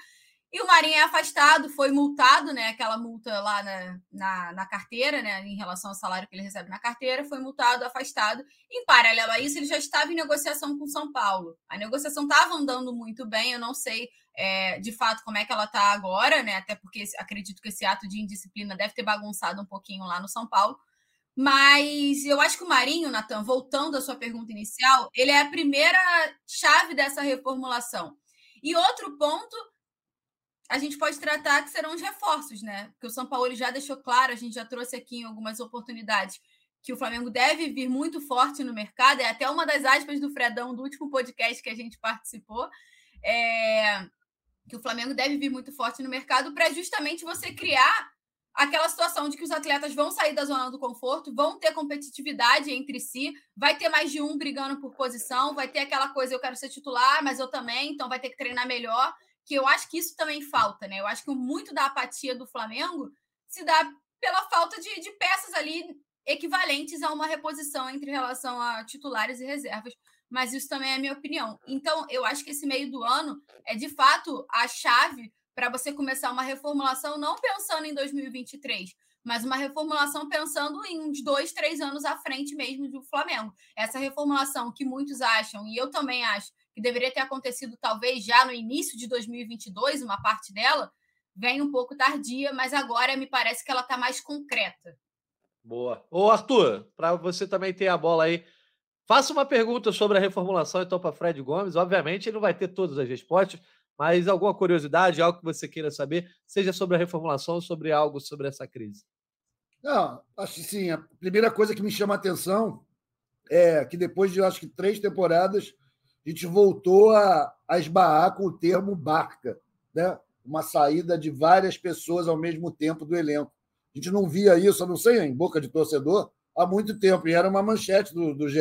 E o Marinho é afastado, foi multado, né? Aquela multa lá na, na, na, carteira, né? Em relação ao salário que ele recebe na carteira, foi multado, afastado. Em paralelo a isso, ele já estava em negociação com São Paulo. A negociação estava andando muito bem, eu não sei é, de fato como é que ela está agora, né? Até porque acredito que esse ato de indisciplina deve ter bagunçado um pouquinho lá no São Paulo. Mas eu acho que o Marinho, Natan, voltando à sua pergunta inicial, ele é a primeira chave dessa reformulação. E outro ponto, a gente pode tratar que serão os reforços, né? Porque o São Paulo já deixou claro, a gente já trouxe aqui em algumas oportunidades, que o Flamengo deve vir muito forte no mercado. É até uma das aspas do Fredão do último podcast que a gente participou. É... Que o Flamengo deve vir muito forte no mercado para justamente você criar aquela situação de que os atletas vão sair da zona do conforto, vão ter competitividade entre si, vai ter mais de um brigando por posição, vai ter aquela coisa, eu quero ser titular, mas eu também, então vai ter que treinar melhor, que eu acho que isso também falta, né? Eu acho que muito da apatia do Flamengo se dá pela falta de, de peças ali equivalentes a uma reposição entre relação a titulares e reservas. Mas isso também é minha opinião. Então, eu acho que esse meio do ano é de fato a chave para você começar uma reformulação não pensando em 2023, mas uma reformulação pensando em uns dois, três anos à frente mesmo do Flamengo. Essa reformulação que muitos acham, e eu também acho, que deveria ter acontecido talvez já no início de 2022, uma parte dela, vem um pouco tardia, mas agora me parece que ela está mais concreta. Boa. Ô, Arthur, para você também ter a bola aí, faça uma pergunta sobre a reformulação, então, para Fred Gomes. Obviamente, ele não vai ter todas as respostas, mas alguma curiosidade, algo que você queira saber, seja sobre a reformulação ou sobre algo sobre essa crise? Não, acho que sim. A primeira coisa que me chama a atenção é que depois de, acho que, três temporadas, a gente voltou a, a esbarrar com o termo barca, né? uma saída de várias pessoas ao mesmo tempo do elenco. A gente não via isso, eu não sei, em boca de torcedor, há muito tempo, e era uma manchete do, do GE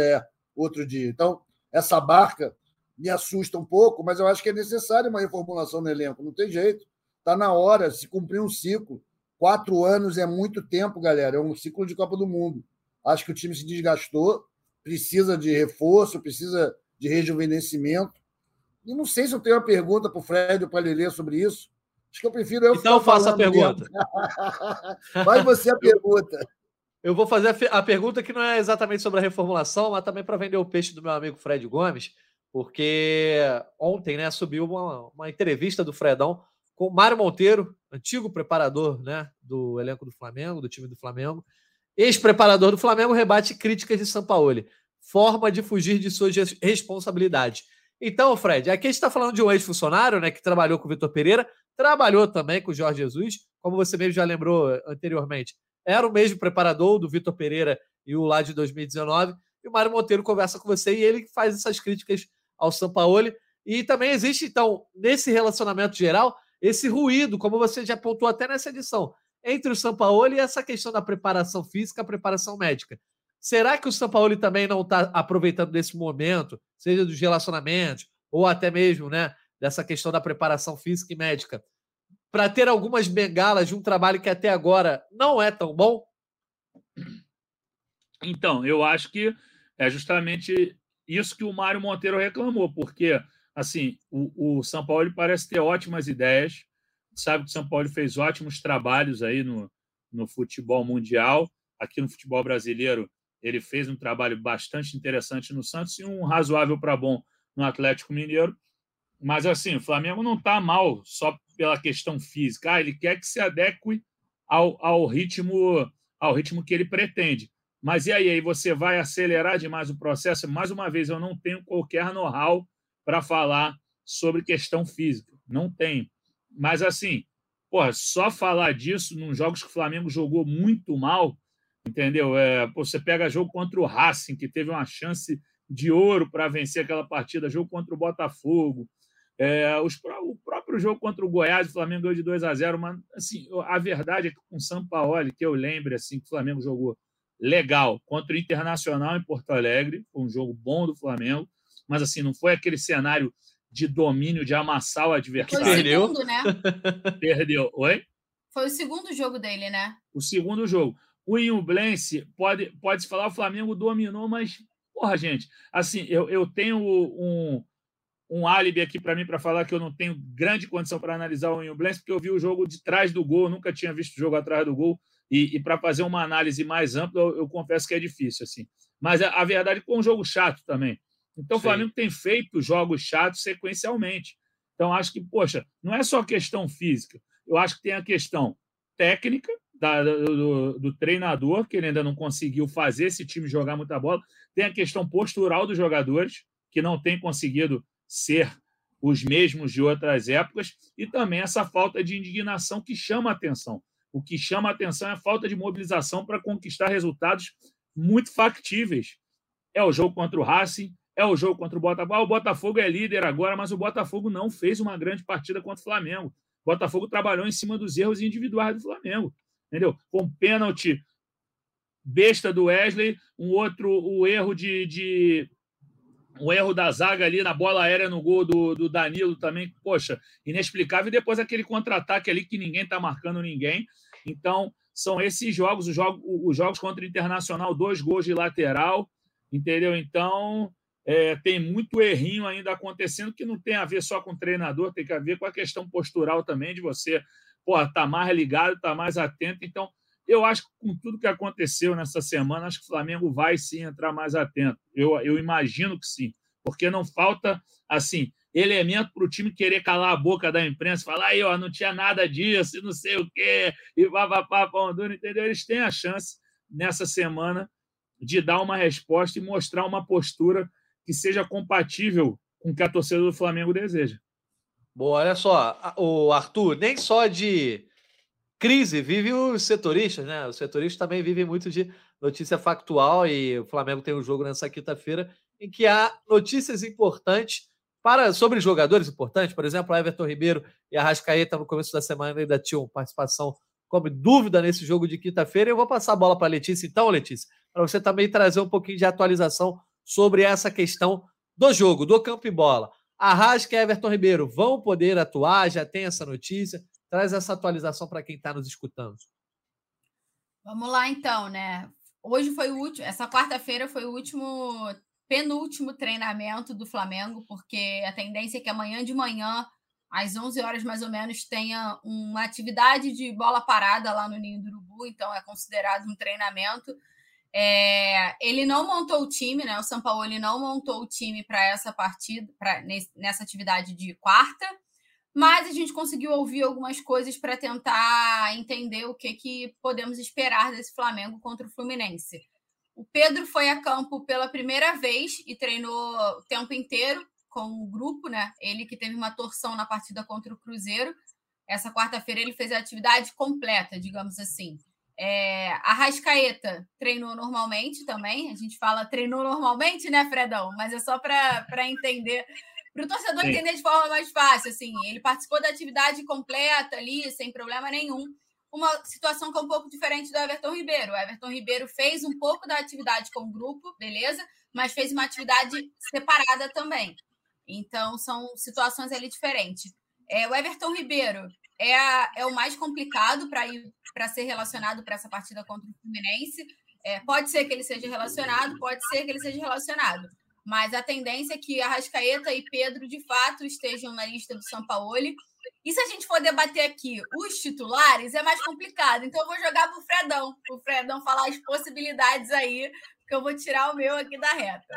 outro dia. Então, essa barca me assusta um pouco, mas eu acho que é necessária uma reformulação no elenco, não tem jeito. Está na hora, se cumprir um ciclo. Quatro anos é muito tempo, galera, é um ciclo de Copa do Mundo. Acho que o time se desgastou, precisa de reforço, precisa de rejuvenescimento. E não sei se eu tenho uma pergunta para o Fred ou para a Lelê sobre isso. Acho que eu prefiro eu Então faça a pergunta. Faz você a pergunta. Eu vou fazer a pergunta que não é exatamente sobre a reformulação, mas também para vender o peixe do meu amigo Fred Gomes porque ontem né, subiu uma, uma entrevista do Fredão com Mário Monteiro, antigo preparador né, do elenco do Flamengo, do time do Flamengo. Ex-preparador do Flamengo rebate críticas de Sampaoli. Forma de fugir de suas responsabilidades. Então, Fred, aqui a gente está falando de um ex-funcionário né, que trabalhou com o Vitor Pereira, trabalhou também com o Jorge Jesus, como você mesmo já lembrou anteriormente. Era o mesmo preparador do Vitor Pereira e o lá de 2019. E o Mário Monteiro conversa com você e ele faz essas críticas ao Sampaoli. E também existe, então, nesse relacionamento geral, esse ruído, como você já apontou até nessa edição, entre o Sampaoli e essa questão da preparação física, preparação médica. Será que o Sampaoli também não está aproveitando desse momento, seja dos relacionamentos, ou até mesmo né, dessa questão da preparação física e médica, para ter algumas bengalas de um trabalho que até agora não é tão bom? Então, eu acho que é justamente isso que o Mário Monteiro reclamou, porque assim, o, o São Paulo parece ter ótimas ideias, sabe que o São Paulo fez ótimos trabalhos aí no, no futebol mundial, aqui no futebol brasileiro ele fez um trabalho bastante interessante no Santos e um razoável para bom no Atlético Mineiro. Mas assim, o Flamengo não está mal só pela questão física. Ah, ele quer que se adeque ao, ao ritmo ao ritmo que ele pretende. Mas e aí? Aí você vai acelerar demais o processo? Mais uma vez, eu não tenho qualquer know-how para falar sobre questão física. Não tenho. Mas assim, porra, só falar disso nos jogos que o Flamengo jogou muito mal, entendeu? É, você pega jogo contra o Racing, que teve uma chance de ouro para vencer aquela partida, jogo contra o Botafogo, é, os, o próprio jogo contra o Goiás, o Flamengo ganhou de 2 a 0, mas assim, a verdade é que com o Sampaoli, que eu lembre assim, que o Flamengo jogou legal contra o Internacional em Porto Alegre, foi um jogo bom do Flamengo, mas assim, não foi aquele cenário de domínio, de amassar o adversário. Foi o segundo, né? Perdeu. Oi? Foi o segundo jogo dele, né? O segundo jogo. O Inublense, pode, pode se falar, o Flamengo dominou, mas, porra, gente, assim, eu, eu tenho um, um álibi aqui para mim para falar que eu não tenho grande condição para analisar o Inublense, porque eu vi o jogo de trás do gol, nunca tinha visto o jogo atrás do gol, e, e para fazer uma análise mais ampla, eu, eu, confesso que é difícil, assim. Mas a, a verdade é que foi um jogo chato também. Então, o Flamengo tem feito jogos chatos sequencialmente. Então, acho que, poxa, não é só questão física. Eu acho que tem a questão técnica da, do, do, treinador, que ele ainda não conseguiu fazer esse time jogar muita bola. Tem a questão postural dos jogadores, que não tem conseguido ser os mesmos de outras épocas. E também essa falta de indignação que chama atenção. O que chama atenção é a falta de mobilização para conquistar resultados muito factíveis. É o jogo contra o Racing, é o jogo contra o Botafogo. Ah, o Botafogo é líder agora, mas o Botafogo não fez uma grande partida contra o Flamengo. O Botafogo trabalhou em cima dos erros individuais do Flamengo. Entendeu? Com pênalti besta do Wesley, um outro o erro de, de um erro da zaga ali na bola aérea no gol do, do Danilo também, poxa, inexplicável. E depois aquele contra-ataque ali que ninguém está marcando ninguém. Então, são esses jogos, os jogos, os jogos contra o Internacional, dois gols de lateral, entendeu? Então, é, tem muito errinho ainda acontecendo que não tem a ver só com o treinador, tem que a ver com a questão postural também de você estar tá mais ligado, tá mais atento. Então, eu acho que com tudo que aconteceu nessa semana, acho que o Flamengo vai sim entrar mais atento. Eu, eu imagino que sim, porque não falta assim elemento para o time querer calar a boca da imprensa, falar aí, ó, não tinha nada disso, e não sei o quê, e papapá, pão duro, entendeu? Eles têm a chance nessa semana de dar uma resposta e mostrar uma postura que seja compatível com o que a torcida do Flamengo deseja. Boa, olha só, o Arthur, nem só de crise vive os setoristas, né? Os setoristas também vivem muito de notícia factual e o Flamengo tem um jogo nessa quinta-feira em que há notícias importantes para sobre jogadores importantes, por exemplo, Everton Ribeiro e a Rascaeta no começo da semana ainda tinham participação como dúvida nesse jogo de quinta-feira. Eu vou passar a bola para a Letícia, então, Letícia, para você também trazer um pouquinho de atualização sobre essa questão do jogo, do campo e bola. Arrasca Everton Ribeiro vão poder atuar, já tem essa notícia. Traz essa atualização para quem está nos escutando. Vamos lá, então, né? Hoje foi o último, essa quarta-feira foi o último, penúltimo treinamento do Flamengo, porque a tendência é que amanhã de manhã, às 11 horas mais ou menos, tenha uma atividade de bola parada lá no Ninho do Urubu, então é considerado um treinamento. É, ele não montou o time, né? O São Paulo não montou o time para essa partida, para nessa atividade de quarta, mas a gente conseguiu ouvir algumas coisas para tentar entender o que, que podemos esperar desse Flamengo contra o Fluminense. O Pedro foi a campo pela primeira vez e treinou o tempo inteiro com o grupo, né? Ele que teve uma torção na partida contra o Cruzeiro. Essa quarta-feira ele fez a atividade completa, digamos assim. É, a Rascaeta treinou normalmente também. A gente fala treinou normalmente, né, Fredão? Mas é só para entender para o torcedor Sim. entender de forma mais fácil, assim, ele participou da atividade completa ali, sem problema nenhum. Uma situação que é um pouco diferente do Everton Ribeiro. O Everton Ribeiro fez um pouco da atividade com o grupo, beleza, mas fez uma atividade separada também. Então, são situações ali diferentes. É, o Everton Ribeiro é, a, é o mais complicado para ir para ser relacionado para essa partida contra o Fluminense. É, pode ser que ele seja relacionado, pode ser que ele seja relacionado mas a tendência é que Arrascaeta e Pedro, de fato, estejam na lista do São Paulo. E se a gente for debater aqui os titulares, é mais complicado. Então, eu vou jogar para o Fredão, para o Fredão falar as possibilidades aí, porque eu vou tirar o meu aqui da reta.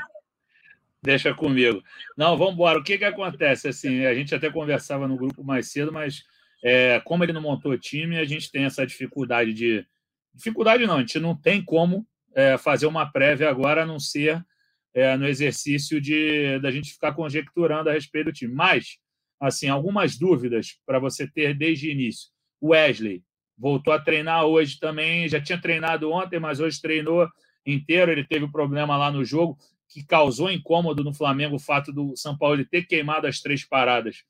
Deixa comigo. Não, vamos embora. O que, que acontece? Assim, a gente até conversava no grupo mais cedo, mas é, como ele não montou time, a gente tem essa dificuldade de. Dificuldade não, a gente não tem como é, fazer uma prévia agora, a não ser é, no exercício de da gente ficar conjecturando a respeito do time. Mas, assim, algumas dúvidas para você ter desde o início. Wesley voltou a treinar hoje também, já tinha treinado ontem, mas hoje treinou inteiro. Ele teve problema lá no jogo que causou incômodo no Flamengo o fato do São Paulo ter queimado as três paradas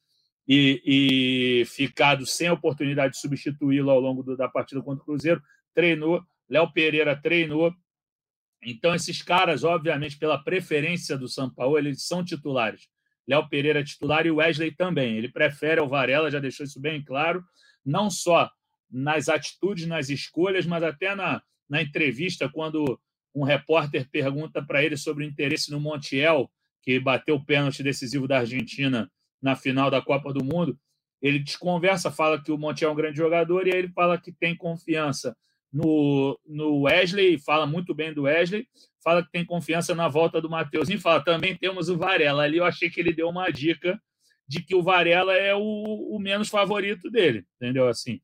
e, e ficado sem a oportunidade de substituí-lo ao longo do, da partida contra o Cruzeiro. Treinou, Léo Pereira treinou, então, esses caras, obviamente, pela preferência do São Paulo, eles são titulares. Léo Pereira é titular e o Wesley também. Ele prefere o Varela, já deixou isso bem claro, não só nas atitudes, nas escolhas, mas até na, na entrevista, quando um repórter pergunta para ele sobre o interesse no Montiel, que bateu o pênalti decisivo da Argentina na final da Copa do Mundo. Ele desconversa, fala que o Montiel é um grande jogador e aí ele fala que tem confiança no, no Wesley, fala muito bem do Wesley, fala que tem confiança na volta do Mateuzinho, fala também temos o Varela. Ali eu achei que ele deu uma dica de que o Varela é o, o menos favorito dele, entendeu? Assim,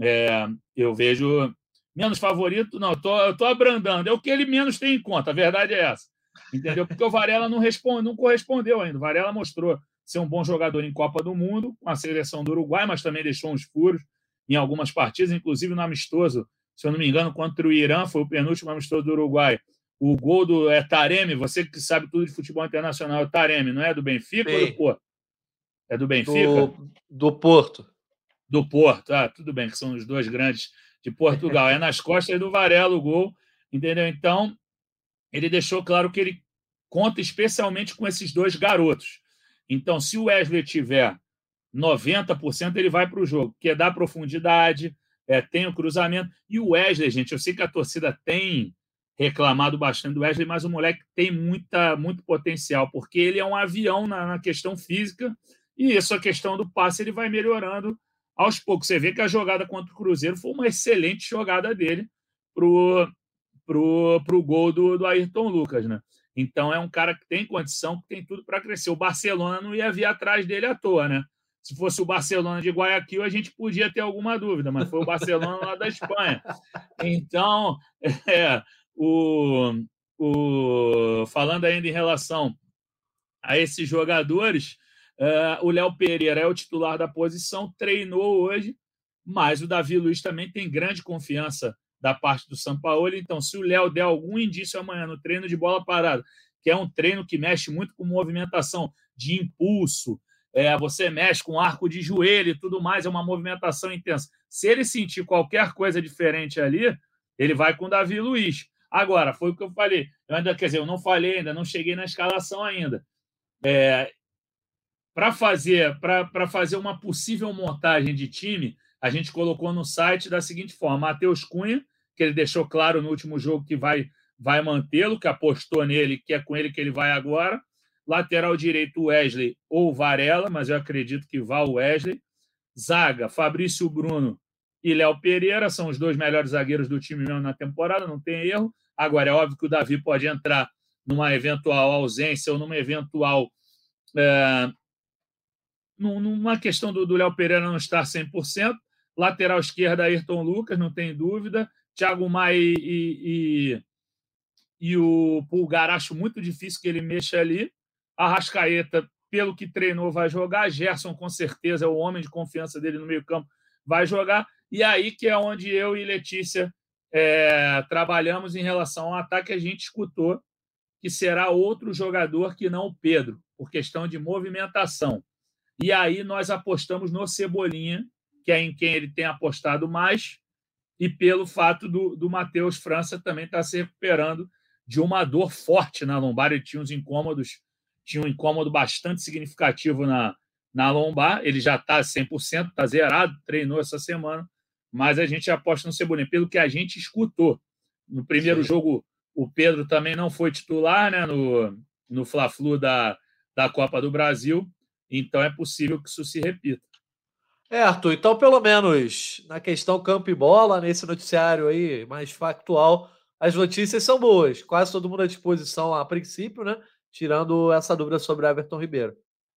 é, eu vejo menos favorito, não, eu tô, eu tô abrandando, é o que ele menos tem em conta, a verdade é essa, entendeu? Porque o Varela não, responde, não correspondeu ainda. O Varela mostrou ser um bom jogador em Copa do Mundo, com a seleção do Uruguai, mas também deixou uns furos em algumas partidas, inclusive no amistoso se eu não me engano, contra o Irã, foi o penúltimo amistoso do Uruguai. O gol do é Taremi, você que sabe tudo de futebol internacional, é Taremi, não é do Benfica Sim. ou do Porto? É do Benfica? Do, do Porto. Do Porto, ah, tudo bem, que são os dois grandes de Portugal. É nas costas do Varela o gol, entendeu? Então, ele deixou claro que ele conta especialmente com esses dois garotos. Então, se o Wesley tiver 90%, ele vai para o jogo, porque dá profundidade, é, tem o cruzamento. E o Wesley, gente, eu sei que a torcida tem reclamado bastante do Wesley, mas o moleque tem muita, muito potencial, porque ele é um avião na, na questão física e essa questão do passe ele vai melhorando aos poucos. Você vê que a jogada contra o Cruzeiro foi uma excelente jogada dele pro, pro, pro gol do, do Ayrton Lucas, né? Então é um cara que tem condição, que tem tudo para crescer. O Barcelona não ia vir atrás dele à toa, né? Se fosse o Barcelona de Guayaquil, a gente podia ter alguma dúvida, mas foi o Barcelona lá da Espanha. Então, é, o, o, falando ainda em relação a esses jogadores, é, o Léo Pereira é o titular da posição, treinou hoje, mas o Davi Luiz também tem grande confiança da parte do São Paulo. Então, se o Léo der algum indício amanhã no treino de bola parada, que é um treino que mexe muito com movimentação de impulso, é, você mexe com arco de joelho e tudo mais, é uma movimentação intensa. Se ele sentir qualquer coisa diferente ali, ele vai com o Davi Luiz. Agora, foi o que eu falei. Eu ainda, quer dizer, eu não falei ainda, não cheguei na escalação ainda. É, para fazer, para fazer uma possível montagem de time, a gente colocou no site da seguinte forma: Matheus Cunha, que ele deixou claro no último jogo que vai, vai mantê-lo, que apostou nele, que é com ele que ele vai agora. Lateral direito, Wesley ou Varela, mas eu acredito que vá o Wesley. Zaga, Fabrício Bruno e Léo Pereira são os dois melhores zagueiros do time mesmo na temporada, não tem erro. Agora, é óbvio que o Davi pode entrar numa eventual ausência ou numa eventual é, numa questão do Léo Pereira não estar 100%, lateral esquerda, Ayrton Lucas, não tem dúvida. Thiago Maia e, e, e o Pulgar, acho muito difícil que ele mexa ali. Arrascaeta, pelo que treinou, vai jogar. Gerson, com certeza, é o homem de confiança dele no meio-campo, vai jogar. E aí que é onde eu e Letícia é, trabalhamos em relação ao ataque. A gente escutou que será outro jogador que não o Pedro, por questão de movimentação. E aí nós apostamos no Cebolinha, que é em quem ele tem apostado mais, e pelo fato do, do Matheus França também estar tá se recuperando de uma dor forte na lombar. Ele tinha uns incômodos, tinha um incômodo bastante significativo na, na lombar. Ele já está 100%, está zerado, treinou essa semana, mas a gente aposta no Cebolinha, pelo que a gente escutou. No primeiro Sim. jogo, o Pedro também não foi titular né, no, no Fla-Flu da, da Copa do Brasil, então é possível que isso se repita. É, Arthur, então pelo menos na questão campo e bola, nesse noticiário aí mais factual, as notícias são boas. Quase todo mundo à disposição a princípio, né? Tirando essa dúvida sobre Everton Ribeiro.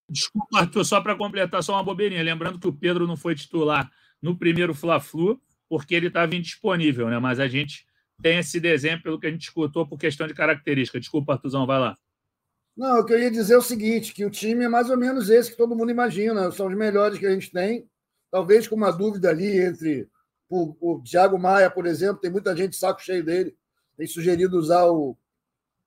Desculpa, Arthur, só para completar, só uma bobeirinha. Lembrando que o Pedro não foi titular no primeiro Fla-Flu, porque ele estava indisponível, né? Mas a gente tem esse desenho pelo que a gente escutou por questão de característica. Desculpa, Artuzão, vai lá. Não, eu queria dizer é o seguinte, que o time é mais ou menos esse que todo mundo imagina. São os melhores que a gente tem talvez com uma dúvida ali entre o, o Thiago Maia, por exemplo, tem muita gente saco cheio dele, tem sugerido usar o,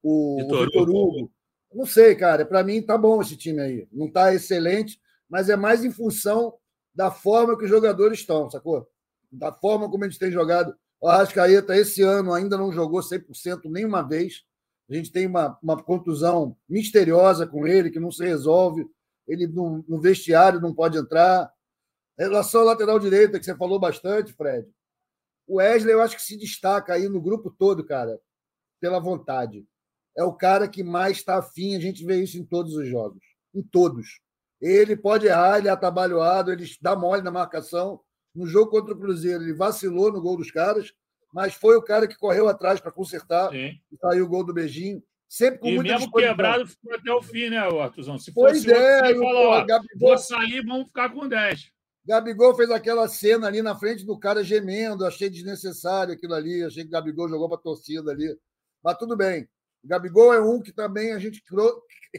o, Vitor, Hugo. Hugo. Não sei, cara, para mim tá bom esse time aí. Não tá excelente, mas é mais em função da forma que os jogadores estão, sacou? Da forma como gente tem jogado. O Arrascaeta esse ano ainda não jogou 100% nenhuma vez. A gente tem uma, uma contusão misteriosa com ele que não se resolve. Ele no, no vestiário não pode entrar. Em relação ao lateral direito, que você falou bastante, Fred, o Wesley eu acho que se destaca aí no grupo todo, cara, pela vontade. É o cara que mais está afim, a gente vê isso em todos os jogos. Em todos. Ele pode errar, ele é atabalhoado, ele dá mole na marcação. No jogo contra o Cruzeiro, ele vacilou no gol dos caras, mas foi o cara que correu atrás para consertar Sim. e saiu o gol do beijinho. Sempre com e muita mesmo quebrado ficou até o fim, né, Artuzão? Se pois fosse é, outro, falou, ó, Gabigol... vou sair, vamos ficar com 10. Gabigol fez aquela cena ali na frente do cara gemendo, achei desnecessário aquilo ali, achei que o Gabigol jogou para a torcida ali. Mas tudo bem. O Gabigol é um que também a gente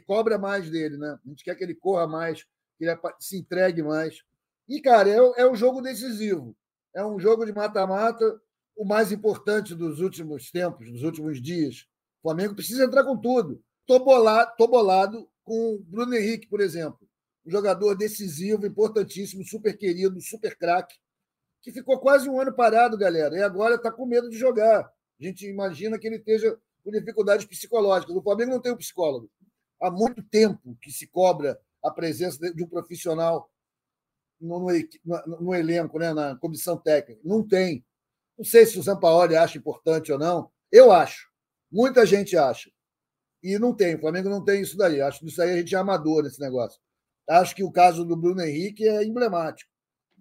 cobra mais dele, né? A gente quer que ele corra mais, que ele se entregue mais. E, cara, é, é um jogo decisivo. É um jogo de mata-mata, o mais importante dos últimos tempos, dos últimos dias. O Flamengo precisa entrar com tudo. Tô bolado, tô bolado com o Bruno Henrique, por exemplo um jogador decisivo, importantíssimo, super querido, super craque, que ficou quase um ano parado, galera, e agora está com medo de jogar. A gente imagina que ele esteja com dificuldades psicológicas. O Flamengo não tem um psicólogo. Há muito tempo que se cobra a presença de um profissional no, no, no elenco, né, na comissão técnica. Não tem. Não sei se o Sampaoli acha importante ou não. Eu acho. Muita gente acha. E não tem. O Flamengo não tem isso daí. Acho que isso aí a gente é amador nesse negócio. Acho que o caso do Bruno Henrique é emblemático.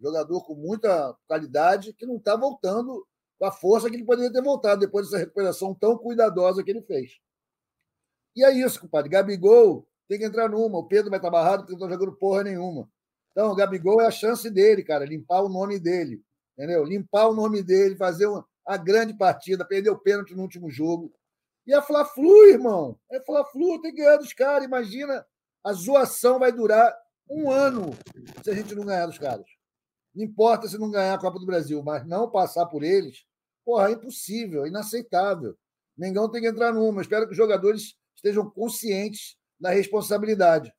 Jogador com muita qualidade que não está voltando com a força que ele poderia ter voltado depois dessa recuperação tão cuidadosa que ele fez. E é isso, compadre. Gabigol tem que entrar numa. O Pedro vai estar barrado porque não está jogando porra nenhuma. Então, o Gabigol é a chance dele, cara, limpar o nome dele. Entendeu? Limpar o nome dele, fazer uma, a grande partida, perder o pênalti no último jogo. E é Fla-Flu, irmão. É Fla-Flu, tem que ganhar dos caras. Imagina a zoação vai durar um ano se a gente não ganhar dos caras. Não importa se não ganhar a Copa do Brasil, mas não passar por eles, porra, é impossível, é inaceitável. Mengão tem que entrar numa. Espero que os jogadores estejam conscientes da responsabilidade.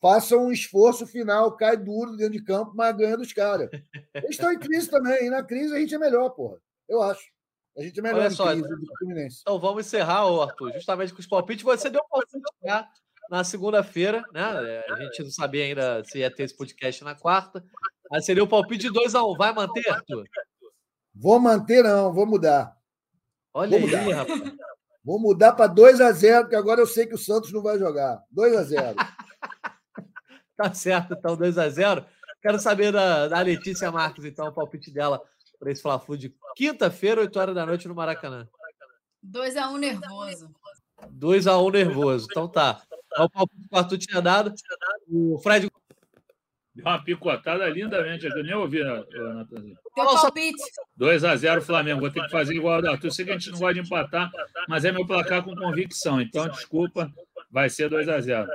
Façam um esforço final, cai duro dentro de campo, mas ganha dos caras. Eles estão em crise também, e na crise a gente é melhor, porra. Eu acho. A gente é melhor Olha só, crise do Fluminense. Então vamos encerrar, Arthur, justamente com os palpites. Você deu um palpite né? na segunda-feira, né? A gente não sabia ainda se ia ter esse podcast na quarta. Aí seria o palpite de 2x1. Um. Vai manter, Arthur? Vou manter, não, vou mudar. Olha vou aí, mudar. rapaz. Vou mudar para 2x0, porque agora eu sei que o Santos não vai jogar. 2x0. tá certo, então, 2x0. Quero saber da, da Letícia Marques, então, o palpite dela para esse Fla-Flu de quinta-feira, 8 horas da noite no Maracanã. 2x1 nervoso. 2x1 nervoso. Então tá. É o palpite que o Arthur tinha dado. O Fred. Deu uma picotada lindamente. Eu nem ouvi, Natanzinho. Teu palpite. 2x0 Flamengo. Vou ter que fazer igual ao Eu sei que a gente não gosta de empatar, mas é meu placar com convicção. Então, desculpa, vai ser 2x0.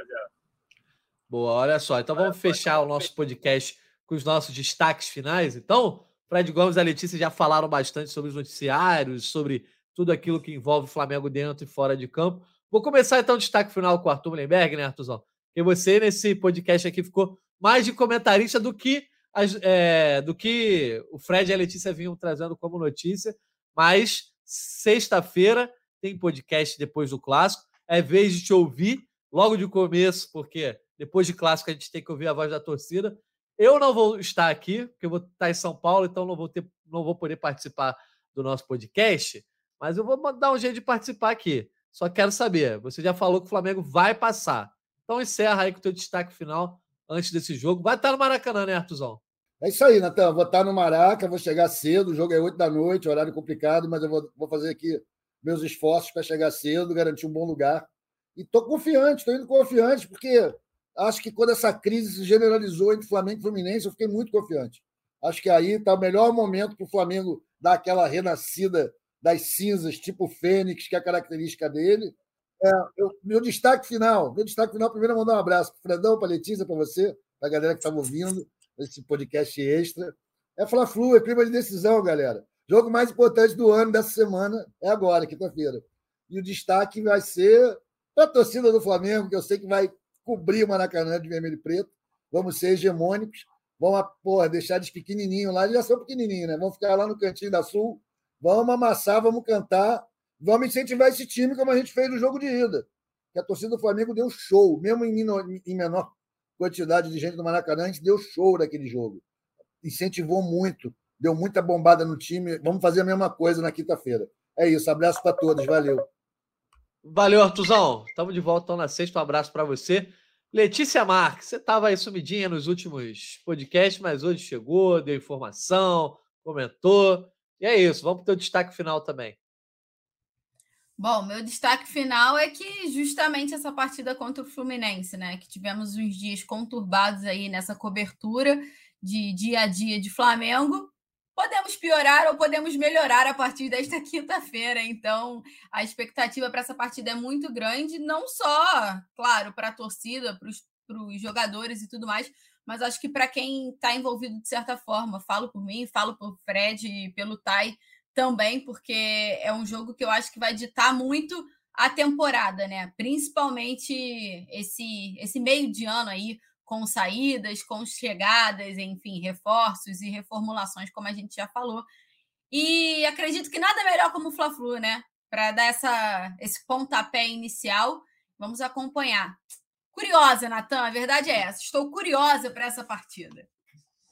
Boa, olha só. Então vamos fechar o nosso podcast com os nossos destaques finais. Então, Fred Gomes e a Letícia já falaram bastante sobre os noticiários, sobre tudo aquilo que envolve o Flamengo dentro e fora de campo. Vou começar então o destaque final com o Arthur Mullenberg, né, Arthurzão? Porque você, nesse podcast aqui, ficou mais de comentarista do que, as, é, do que o Fred e a Letícia vinham trazendo como notícia. Mas sexta-feira tem podcast depois do clássico. É vez de te ouvir logo de começo, porque depois de clássico a gente tem que ouvir a voz da torcida. Eu não vou estar aqui, porque eu vou estar em São Paulo, então não vou ter, não vou poder participar do nosso podcast, mas eu vou dar um jeito de participar aqui. Só quero saber, você já falou que o Flamengo vai passar. Então encerra aí com o teu destaque final antes desse jogo. Vai estar no Maracanã, né, Artuzão? É isso aí, Natan. Vou estar no Maraca, vou chegar cedo. O jogo é 8 da noite, horário complicado, mas eu vou, vou fazer aqui meus esforços para chegar cedo, garantir um bom lugar. E estou confiante, estou indo confiante, porque acho que quando essa crise se generalizou entre Flamengo e Fluminense, eu fiquei muito confiante. Acho que aí está o melhor momento para o Flamengo dar aquela renascida das cinzas, tipo Fênix, que é a característica dele. É, eu, meu destaque final, meu destaque final, primeiro mandar um abraço para o Fredão, para a Letícia, para você, para a galera que estava ouvindo esse podcast extra. É Fla-Flu, é clima de decisão, galera. Jogo mais importante do ano dessa semana é agora, quinta-feira. E o destaque vai ser para a torcida do Flamengo, que eu sei que vai cobrir o Maracanã de vermelho e preto. Vamos ser hegemônicos. Vamos porra, deixar eles pequenininhos lá. Eles já são pequenininhos, né? Vamos ficar lá no cantinho da Sul. Vamos amassar, vamos cantar. Vamos incentivar esse time como a gente fez no jogo de ida. Que a torcida do Flamengo deu show. Mesmo em, menor, em menor quantidade de gente no Maracanã, a gente deu show naquele jogo. Incentivou muito. Deu muita bombada no time. Vamos fazer a mesma coisa na quinta-feira. É isso. Abraço para todos. Valeu. Valeu, Artuzão. Estamos de volta então, na sexta. Um abraço para você. Letícia Marques, você estava aí sumidinha nos últimos podcasts, mas hoje chegou, deu informação, comentou. E é isso. Vamos para o destaque final também. Bom, meu destaque final é que justamente essa partida contra o Fluminense, né? Que tivemos uns dias conturbados aí nessa cobertura de dia a dia de Flamengo podemos piorar ou podemos melhorar a partir desta quinta-feira. Então, a expectativa para essa partida é muito grande, não só, claro, para a torcida, para os jogadores e tudo mais, mas acho que para quem está envolvido de certa forma, falo por mim, falo por Fred e pelo Tai também, porque é um jogo que eu acho que vai ditar muito a temporada, né? Principalmente esse esse meio de ano aí, com saídas, com chegadas, enfim, reforços e reformulações, como a gente já falou. E acredito que nada melhor como o Fla-Flu, né? Para dar essa, esse pontapé inicial. Vamos acompanhar. Curiosa, Natan, a verdade é essa. Estou curiosa para essa partida.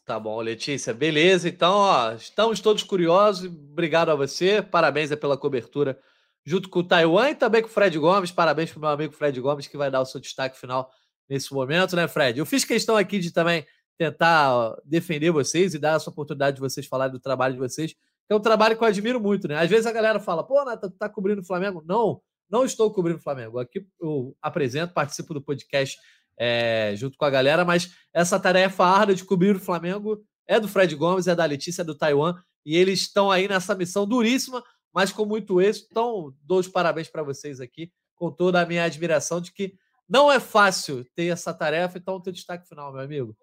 Tá bom, Letícia. Beleza. Então, ó, estamos todos curiosos. Obrigado a você. Parabéns pela cobertura junto com o Taiwan e também com o Fred Gomes. Parabéns para o meu amigo Fred Gomes, que vai dar o seu destaque final nesse momento, né, Fred? Eu fiz questão aqui de também tentar defender vocês e dar essa oportunidade de vocês falarem do trabalho de vocês, que é um trabalho que eu admiro muito, né? Às vezes a galera fala, pô, Nata, tu tá cobrindo o Flamengo? Não, não estou cobrindo o Flamengo. Aqui eu apresento, participo do podcast é, junto com a galera, mas essa tarefa árdua de cobrir o Flamengo é do Fred Gomes, é da Letícia, é do Taiwan, e eles estão aí nessa missão duríssima, mas com muito êxito. Então, dou os parabéns para vocês aqui, com toda a minha admiração de que não é fácil ter essa tarefa, então o teu destaque final, meu amigo.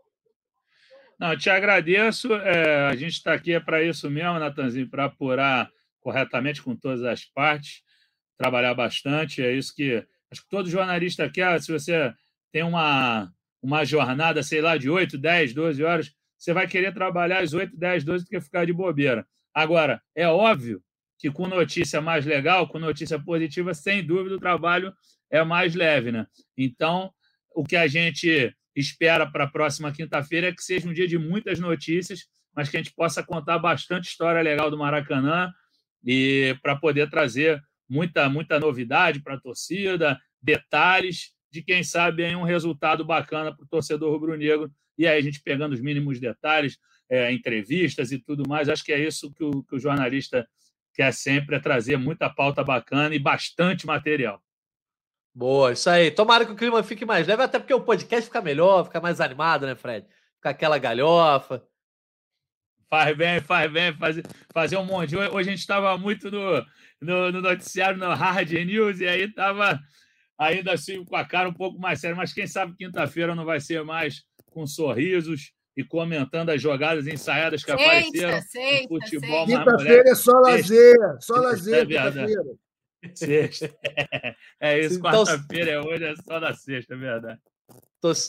Não, eu te agradeço. É, a gente está aqui é para isso mesmo, Natanzinho, para apurar corretamente com todas as partes, trabalhar bastante. É isso que acho que todo jornalista quer. Se você tem uma, uma jornada, sei lá, de 8, 10, 12 horas, você vai querer trabalhar as 8, 10, 12 do que ficar de bobeira. Agora, é óbvio que com notícia mais legal, com notícia positiva, sem dúvida o trabalho é mais leve, né? Então, o que a gente espera para a próxima quinta-feira é que seja um dia de muitas notícias, mas que a gente possa contar bastante história legal do Maracanã e para poder trazer muita muita novidade para a torcida, detalhes de quem sabe aí um resultado bacana para o torcedor rubro-negro e aí a gente pegando os mínimos detalhes, é, entrevistas e tudo mais. Acho que é isso que o, que o jornalista quer sempre, é trazer muita pauta bacana e bastante material. Boa, isso aí. Tomara que o clima fique mais leve, até porque o podcast fica melhor, fica mais animado, né, Fred? com aquela galhofa. Faz bem, faz bem, fazer, fazer um monte. Hoje a gente estava muito no, no, no, noticiário, no Hard News, e aí estava ainda assim com a cara um pouco mais séria. Mas quem sabe quinta-feira não vai ser mais com sorrisos e comentando as jogadas ensaiadas que sexta, apareceram sexta, futebol. Quinta-feira é só lazer, só lazer, é quinta-feira. Sexta. É isso, então, quarta-feira é hoje, é só na sexta, é verdade.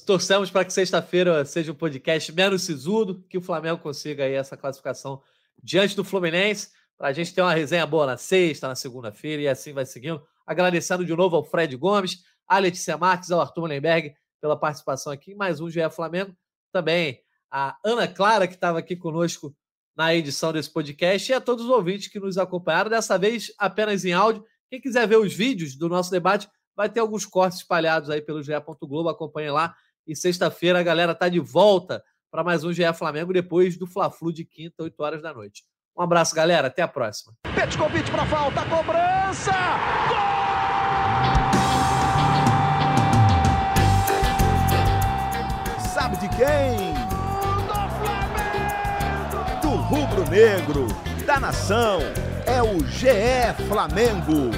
Torcemos para que sexta-feira seja um podcast menos sisudo, que o Flamengo consiga aí essa classificação diante do Fluminense, para a gente ter uma resenha boa na sexta, na segunda-feira, e assim vai seguindo. Agradecendo de novo ao Fred Gomes, à Letícia Marques, ao Arthur Mullenberg pela participação aqui mais um GE Flamengo. Também a Ana Clara, que estava aqui conosco na edição desse podcast, e a todos os ouvintes que nos acompanharam, dessa vez apenas em áudio. Quem quiser ver os vídeos do nosso debate, vai ter alguns cortes espalhados aí pelo GE. Globo, acompanhe lá. E sexta-feira a galera tá de volta para mais um GE Flamengo depois do Fla-Flu de quinta, 8 horas da noite. Um abraço, galera. Até a próxima. convite para falta, cobrança! Gol! Sabe de quem? Do Flamengo! Do rubro-negro, da nação. É o GE Flamengo.